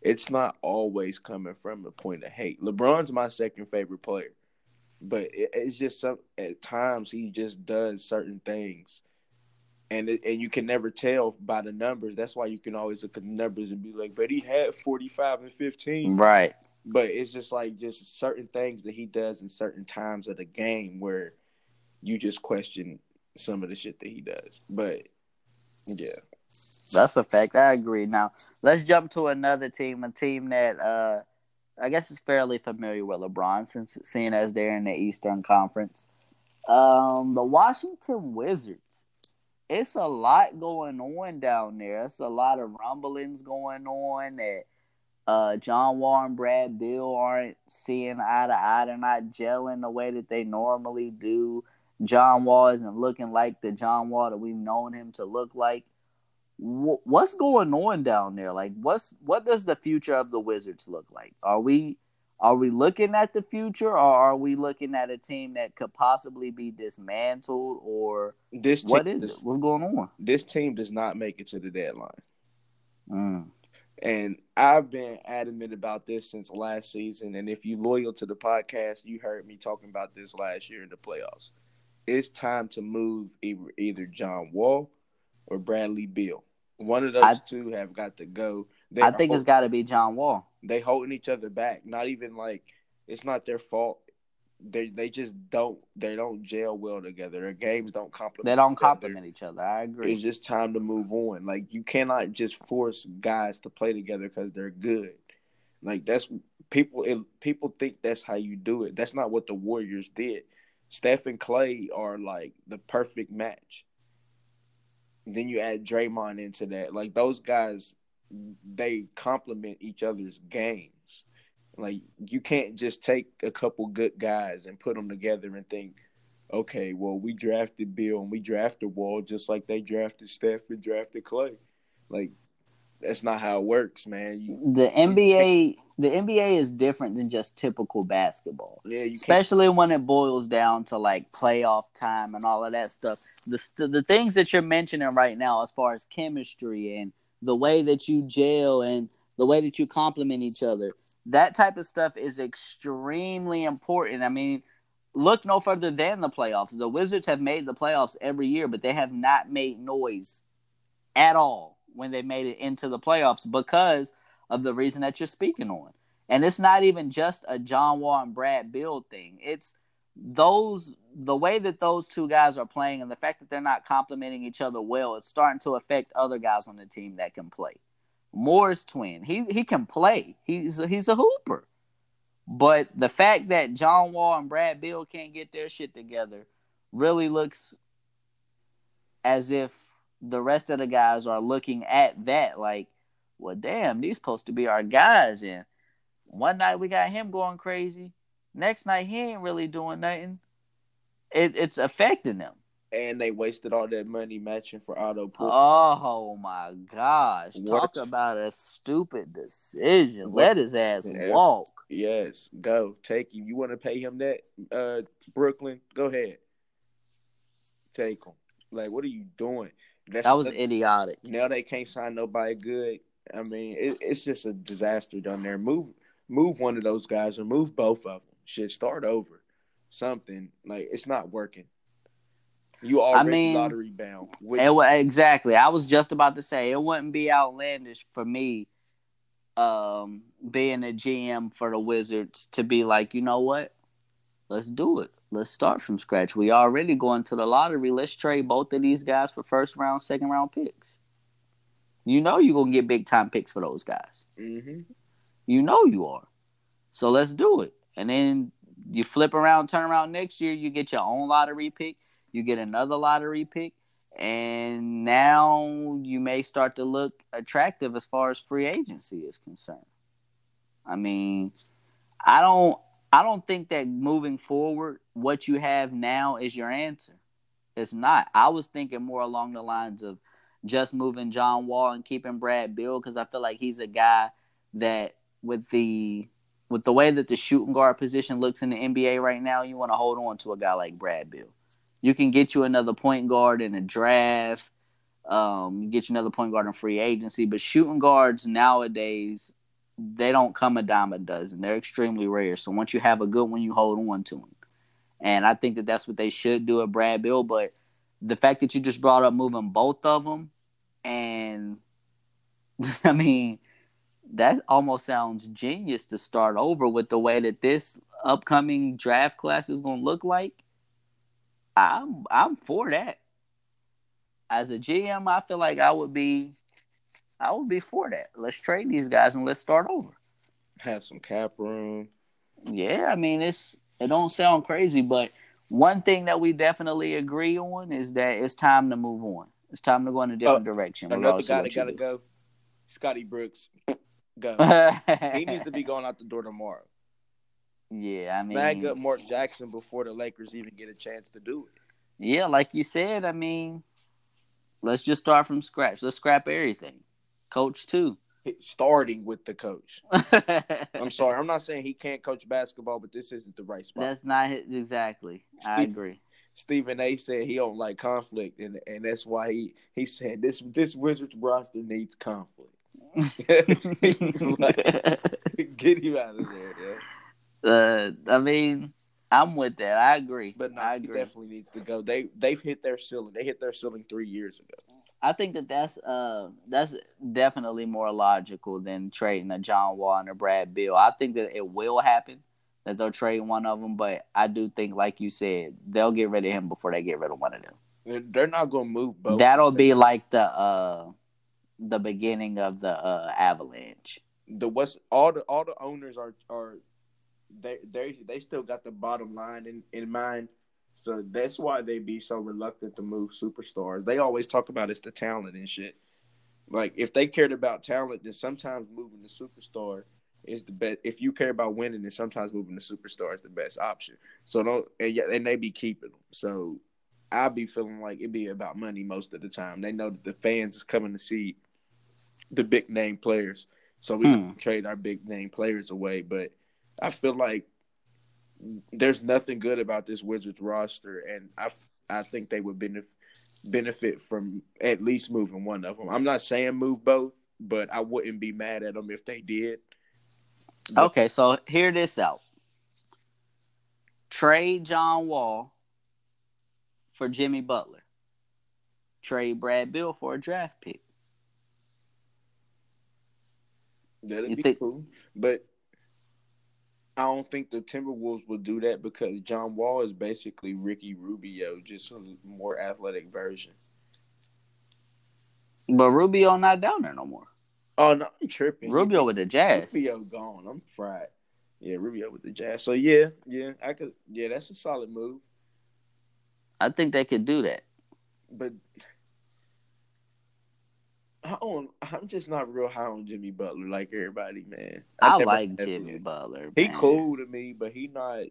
It's not always coming from a point of hate. LeBron's my second favorite player, but it, it's just some at times he just does certain things, and it, and you can never tell by the numbers. That's why you can always look at the numbers and be like, "But he had forty five and 15. right. But it's just like just certain things that he does in certain times of the game where you just question some of the shit that he does. But yeah, That's a fact. I agree. Now let's jump to another team, a team that uh, I guess is fairly familiar with LeBron, since seeing as they're in the Eastern Conference. Um, the Washington Wizards. It's a lot going on down there. It's a lot of rumblings going on that uh, John Wall and Brad Beal aren't seeing eye to eye. They're not gelling the way that they normally do. John Wall isn't looking like the John Wall that we've known him to look like wh- what's going on down there? Like, what's what does the future of the Wizards look like? Are we are we looking at the future, or are we looking at a team that could possibly be dismantled, or this team, what is does, it? What's going on? This team does not make it to the deadline, Mm. and I've been adamant about this since last season. And if you loyal to the podcast, you heard me talking about this last year in the playoffs. It's time to move either, either John Wall or Bradley Beal. One of those I- two have got to go. They I think it's got to be John Wall. they holding each other back. Not even like it's not their fault. They they just don't they don't gel well together. Their games don't complement. They don't complement each other. I agree. It's just time to move on. Like you cannot just force guys to play together because they're good. Like that's people. It, people think that's how you do it. That's not what the Warriors did. Steph and Clay are like the perfect match. Then you add Draymond into that. Like those guys, they complement each other's games. Like you can't just take a couple good guys and put them together and think, okay, well we drafted Beal and we drafted Wall just like they drafted Steph and drafted Clay. Like that's not how it works, man. You, the NBA, the NBA is different than just typical basketball. yeah, you can't. especially when it boils down to like playoff time and all of that stuff. The the things that you're mentioning right now, as far as chemistry and the way that you gel and the way that you complement each other, that type of stuff is extremely important. I mean, look no further than the playoffs. The Wizards have made the playoffs every year, but they have not made noise at all when they made it into the playoffs because of the reason that you're speaking on. And it's not even just a John Wall and Brad Beal thing. It's those the way that those two guys are playing and the fact that they're not complimenting each other well, it's starting to affect other guys on the team that can play. Morris twin. He he can play. He's a, he's a hooper. But the fact that John Wall and Brad Beal can't get their shit together really looks as if the rest of the guys are looking at that like, well, damn, these supposed to be our guys. And one night we got him going crazy. Next night he ain't really doing nothing. It, it's affecting them. and they wasted all that money matching for Otto Porter. Oh my gosh! What? Talk about a stupid decision. What? Let his ass Yeah. walk. Yes, go take him. You want to pay him that, uh, Brooklyn? Go ahead, take him. Like, what are you doing? That's That was that- idiotic. now they can't sign nobody good. I mean, it, it's just a disaster down there. Move, move one of those guys or move both of them. Shit, start over. Something like it's not working. You already mean, lottery bound. With, It, exactly. I was just about to say it wouldn't be outlandish for me, um, being a GM for the Wizards to be like, you know what? Let's do it. Let's start from scratch. We already going to the lottery. Let's trade both of these guys for first round, second round picks. You know you're gonna get big time picks for those guys. hmm You know you are. So let's do it. And then you flip around, turn around next year, you get your own lottery pick, you get another lottery pick, and now you may start to look attractive as far as free agency is concerned. I mean, I don't I don't think that moving forward what you have now is your answer. It's not. I was thinking more along the lines of just moving John Wall and keeping Brad Beal because I feel like he's a guy that with the with the way that the shooting guard position looks in the NBA right now, you want to hold on to a guy like Brad Beal. You can get you another point guard in a draft. Um, you get you another point guard in free agency, but shooting guards nowadays they don't come a dime a dozen. They're extremely rare. So once you have a good one, you hold on to them. And I think that that's what they should do at Brad Beal. But the fact that you just brought up moving both of them, and I mean, that almost sounds genius to start over with the way that this upcoming draft class is going to look like. I'm I'm for that. As a GM, I feel like I would be I would be for that. Let's trade these guys and let's start over. Have some cap room. Yeah, I mean it's it don't sound crazy, but one thing that we definitely agree on is that it's time to move on. It's time to go in a different oh, direction. Another guy that gotta go. Scotty Brooks. Go. he needs to be going out the door tomorrow. Yeah, I mean, Bag up Mark Jackson before the Lakers even get a chance to do it. yeah, like you said, I mean, let's just start from scratch. Let's scrap everything. Coach too. Starting with the coach. I'm sorry, I'm not saying he can't coach basketball, but this isn't the right spot. That's not it exactly. I agree. Stephen A. said he don't like conflict, and and that's why he he said this this Wizards roster needs conflict. Like, get him out of there, yeah. uh, I mean, I'm with that. I agree. But no, I agree. definitely needs to go. They they've hit their ceiling. They hit their ceiling three years ago. I think that that's uh that's definitely more logical than trading a John Wall and a Brad Beal. I think that it will happen that they'll trade one of them, but I do think, like you said, they'll get rid of him before they get rid of one of them. They're, they're not gonna move both. That'll be like the uh the beginning of the uh Avalanche. the what's all the all the owners are are they they they still got the bottom line in in mind. So that's why they be so reluctant to move superstars. They always talk about it's the talent and shit. Like if they cared about talent, then sometimes moving the superstar is the best. If you care about winning, then sometimes moving the superstar is the best option. So don't and yeah, and they be keeping them. So I be feeling like it be about money most of the time. They know that the fans is coming to see the big name players. So we Hmm. trade our big name players away. But I feel like there's nothing good about this Wizards roster, and I I think they would benefit benefit from at least moving one of them. I'm not saying move both, but I wouldn't be mad at them if they did. But- Okay, so hear this out. Trade John Wall for Jimmy Butler. Trade Brad Beal for a draft pick. That'd You be think- cool, but I don't think the Timberwolves will do that because John Wall is basically Ricky Rubio, just a more athletic version. But Rubio not down there no more. Oh no, I'm tripping. Rubio with the Jazz. Rubio gone. I'm fried. Yeah, Rubio with the Jazz. So yeah, yeah, I could. Yeah, that's a solid move. I think they could do that. But I don't. I'm just not real high on Jimmy Butler like everybody, man. I, never like Jimmy been. Butler. He man. cool to me, but he not.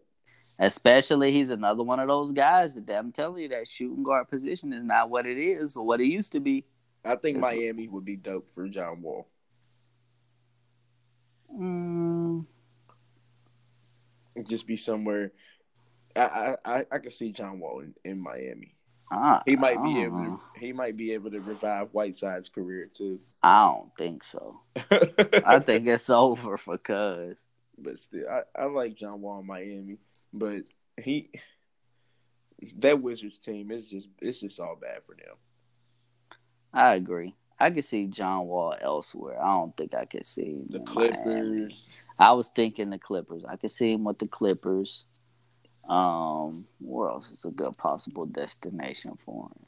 Especially he's another one of those guys that I'm telling you that shooting guard position is not what it is or what it used to be. I think Yes. Miami would be dope for John Wall. Mm, Just be somewhere. I I I, I could see John Wall in, in Miami. I, He might be able to. He might be able to revive Whiteside's career too. I don't think so. I think it's over for Cuz. but still, I, I like John Wall in Miami. But he, that Wizards team is just it's just all bad for them. I agree. I could see John Wall elsewhere. I don't think I could see him The in Miami. Clippers, I was thinking the Clippers. I could see him with the Clippers. Um, where else is a good possible destination for him?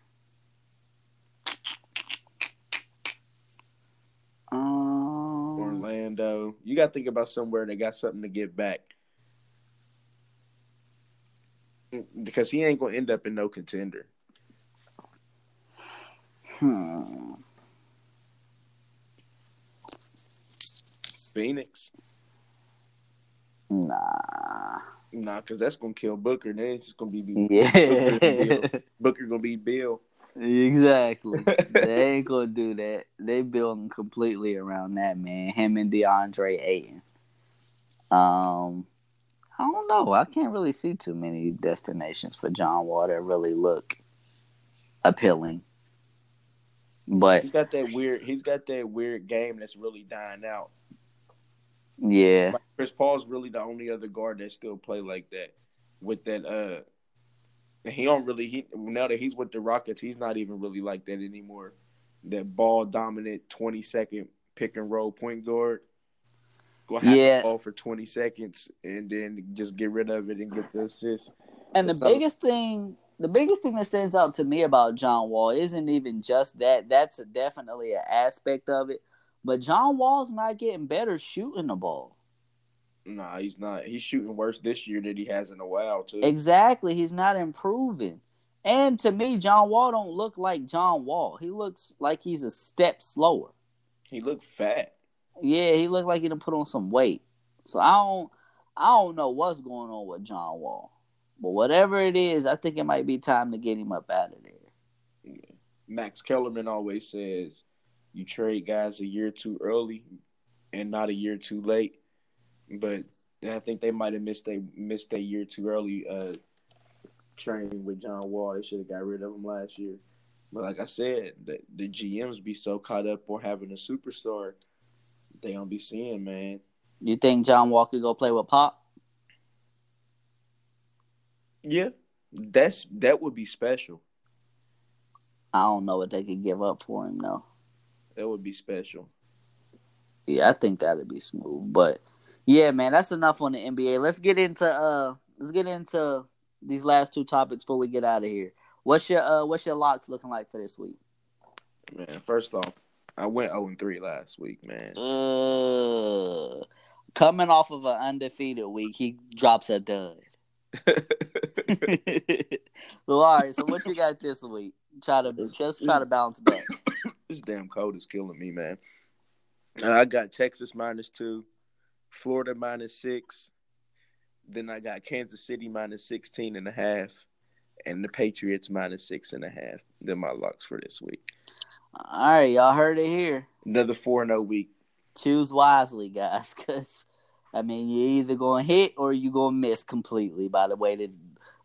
Um, Orlando. You got to think about somewhere that got something to give back. Because he ain't gonna end up in no contender. hmm. Phoenix, Nah. Nah, because that's gonna kill Booker. Then it's just gonna be Yeah. Booker gonna be Beal. exactly. they ain't gonna do that. They building completely around that man. Him and DeAndre Ayton. Um, I don't know. I can't really see too many destinations for John Wall that really look appealing. But he's got that weird. He's got that weird game that's really dying out. Yeah, Like Chris Paul's really the only other guard that still play like that. With that, uh, he don't really. He now that he's with the Rockets, he's not even really like that anymore. That ball dominant twenty second pick and roll point guard. Go have Yeah. the ball for twenty seconds and then just get rid of it and get the assist. And the biggest thing, the biggest thing that stands out to me about John Wall isn't even just that. That's a, definitely an aspect of it. But John Wall's not getting better shooting the ball. Nah, he's not. He's shooting worse this year than he has in a while too. Exactly, he's not improving. And to me, John Wall don't look like John Wall. He looks like he's a step slower. He looked fat. Yeah, he looked like he done put on some weight. So I don't, I don't know what's going on with John Wall. But whatever it is, I think it might be time to get him up out of there. Yeah. Max Kellerman always says you trade guys a year too early and not a year too late. But I think they might have missed they missed a year too early uh training with John Wall. They should have got rid of him last year. But like I said, the, the GMs be so caught up on having a superstar, they don't be seeing, man. You think John Wall could go play with Pop? Yeah, that's that would be special. I don't know what they could give up for him though. That would be special. Yeah, I think that'd be smooth. But yeah, man, that's enough on the NBA. Let's get into uh let's get into these last two topics before we get out of here. What's your uh what's your locks looking like for this week? Man, first off, I went 0 3 last week, man. Uh, coming off of an undefeated week, he drops a dud. well, all right. So what you got this week? Try to just try to bounce back. this damn cold is killing me, man. Uh, I got Texas minus two, Florida minus six. Then I got Kansas City minus 16 and a half, and the Patriots minus six and a half. They're my locks for this week. All right, y'all heard it here. Another 4 0 week. Choose wisely, guys, because I mean you're either gonna hit or you're gonna miss completely. By the way that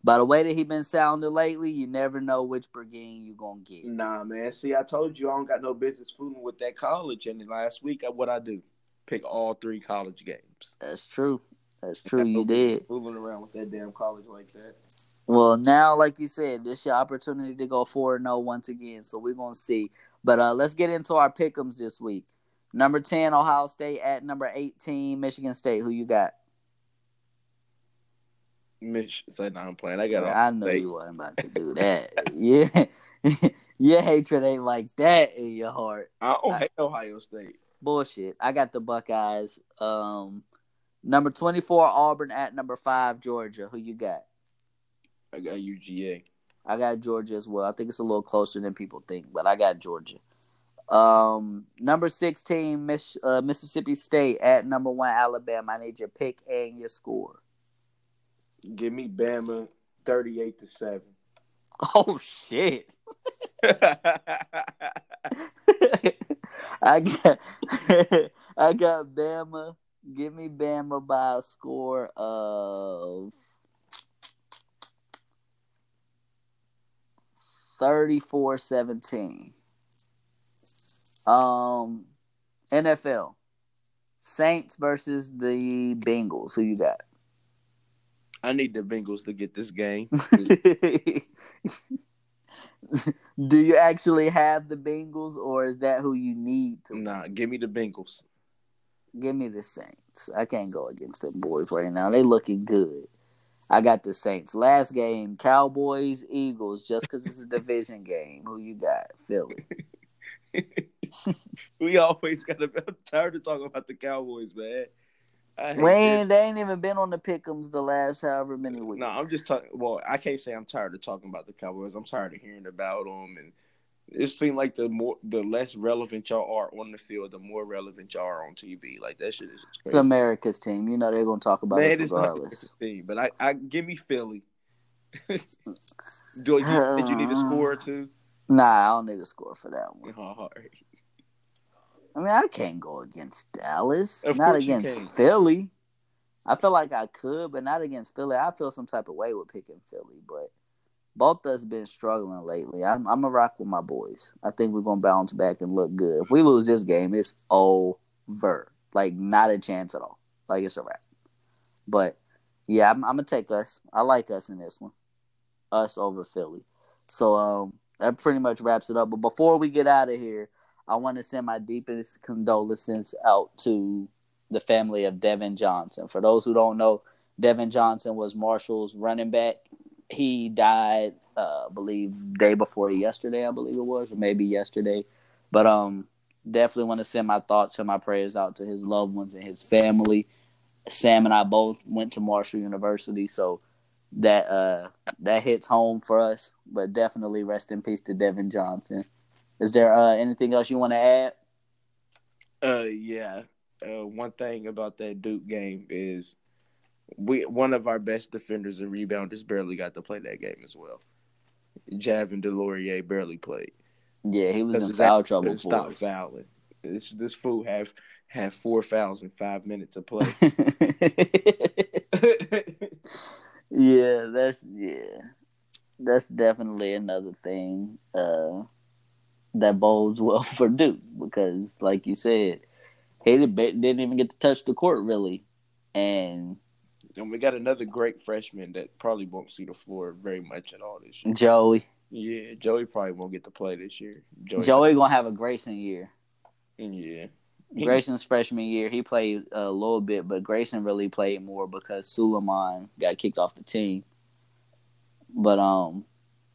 by the way that he been sounding lately, you never know which Bergin you gonna get. Nah, man. See, I told you I don't got no business fooling with that college. And last week, what I do, pick all three college games. That's true. That's true. You did fooling around with that damn college like that. Well, now, like you said, this your opportunity to go four and zero once again. So we're gonna see. But uh, let's get into our pickums this week. Number ten, Ohio State at number eighteen, Michigan State. Who you got? Mich, say no, I'm playing. I got. I know State. you wasn't about to do that. yeah, your hatred ain't like that in your heart. I don't I, hate Ohio State. Bullshit. I got the Buckeyes. Um, number twenty four, Auburn at number five, Georgia. Who you got? I got UGA. I got Georgia as well. I think it's a little closer than people think, but I got Georgia. Um, number sixteen, Miss, uh, Mississippi State at number one, Alabama. I need your pick and your score. Give me Bama, thirty-eight to seven. Oh shit! I got I got Bama. Give me Bama by a score of 34 17. Um, NFL Saints versus the Bengals. Who you got? I need the Bengals to get this game. Do you actually have the Bengals, or is that who you need to? Nah, give me the Bengals. Give me the Saints. I can't go against them boys right now. They looking good. I got the Saints. Last game, Cowboys, Eagles, just because it's a division game. Who you got? Philly. we always got to. I'm tired of talking about the Cowboys, man. Wayne, they ain't even been on the pickums the last however many weeks. No, I'm just talking. Well, I can't say I'm tired of talking about the Cowboys. I'm tired of hearing about them and it seemed like the more the less relevant y'all are on the field, the more relevant y'all are on TV. Like that shit is crazy. It's America's team. You know they're gonna talk about Man, it regardless. Team, but I, I give me Philly. Do you, did you need a score or two? Nah, I don't need a score for that one. Oh, all right. I mean, I can't go against Dallas. Of not against Philly. I feel like I could, but not against Philly. I feel some type of way with picking Philly, but both of us been struggling lately. I'm, I'm a rock with my boys. I think we're gonna bounce back and look good. If we lose this game, it's over. Like not a chance at all. Like it's a wrap. But yeah, I'm, I'm gonna take us. I like us in this one. Us over Philly. So um, that pretty much wraps it up. But before we get out of here, I want to send my deepest condolences out to the family of Devin Johnson. For those who don't know, Devin Johnson was Marshall's running back he died, uh, I believe, day before yesterday, I believe it was, or maybe yesterday. But um, definitely want to send my thoughts and my prayers out to his loved ones and his family. Sam and I both went to Marshall University, so that uh that hits home for us. But definitely rest in peace to Devin Johnson. Is there uh, anything else you want to add? Uh, yeah. Uh, one thing about that Duke game is we one of our best defenders and rebounders barely got to play that game as well. Javin DeLaurier barely played. Yeah, he was in foul trouble. Stop fouling. This this fool have have four fouls in five minutes of play. yeah, that's yeah, that's definitely another thing uh, that bodes well for Duke because, like you said, he didn't even get to touch the court really, and and we got another great freshman that probably won't see the floor very much at all this year. Joey. Yeah, Joey probably won't get to play this year. Joey, Joey gonna have a Grayson year. Yeah. Grayson's freshman year, he played a little bit, but Grayson really played more because Sulaimon got kicked off the team. But um,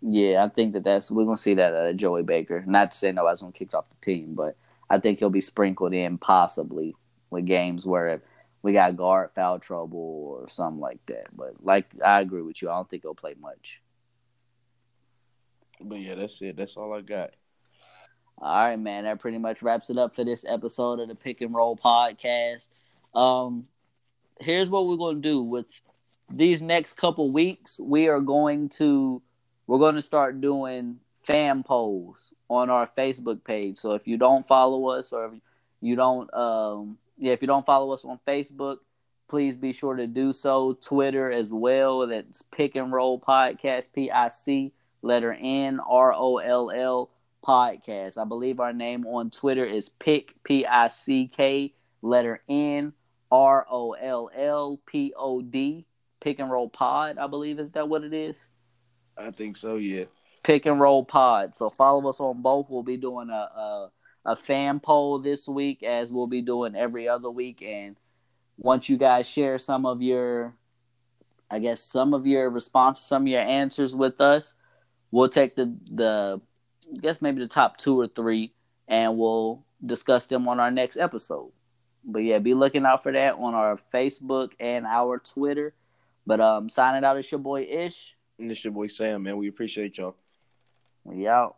yeah, I think that that's we're gonna see that at Joey Baker. Not to say nobody's gonna kick off the team, but I think he'll be sprinkled in possibly with games where we got guard foul trouble or something like that. But like I agree with you, I don't think he'll play much. But yeah, that's it. That's all I got. All right, man. That pretty much wraps it up for this episode of the Pick and Roll podcast. Um, here's what we're gonna do with these next couple weeks. We are going to we're going to start doing fan polls on our Facebook page. So if you don't follow us or if you don't um yeah, if you don't follow us on Facebook, please be sure to do so. Twitter as well. That's Pick and Roll Podcast, P I C letter N R O L L podcast. I believe our name on Twitter is Pick P I C K letter N R O L L P O D. Pick and Roll Pod, I believe is that what it is? I think so, yeah. Pick and Roll Pod. So follow us on both. We'll be doing a, a a fan poll this week, as we'll be doing every other week. And once you guys share some of your, I guess, some of your responses, some of your answers with us, we'll take the the, I guess maybe the top two or three, and we'll discuss them on our next episode. But yeah, be looking out for that on our Facebook and our Twitter. But um, signing out, it's your boy Ish. And it's your boy Sam, man. We appreciate y'all. We out.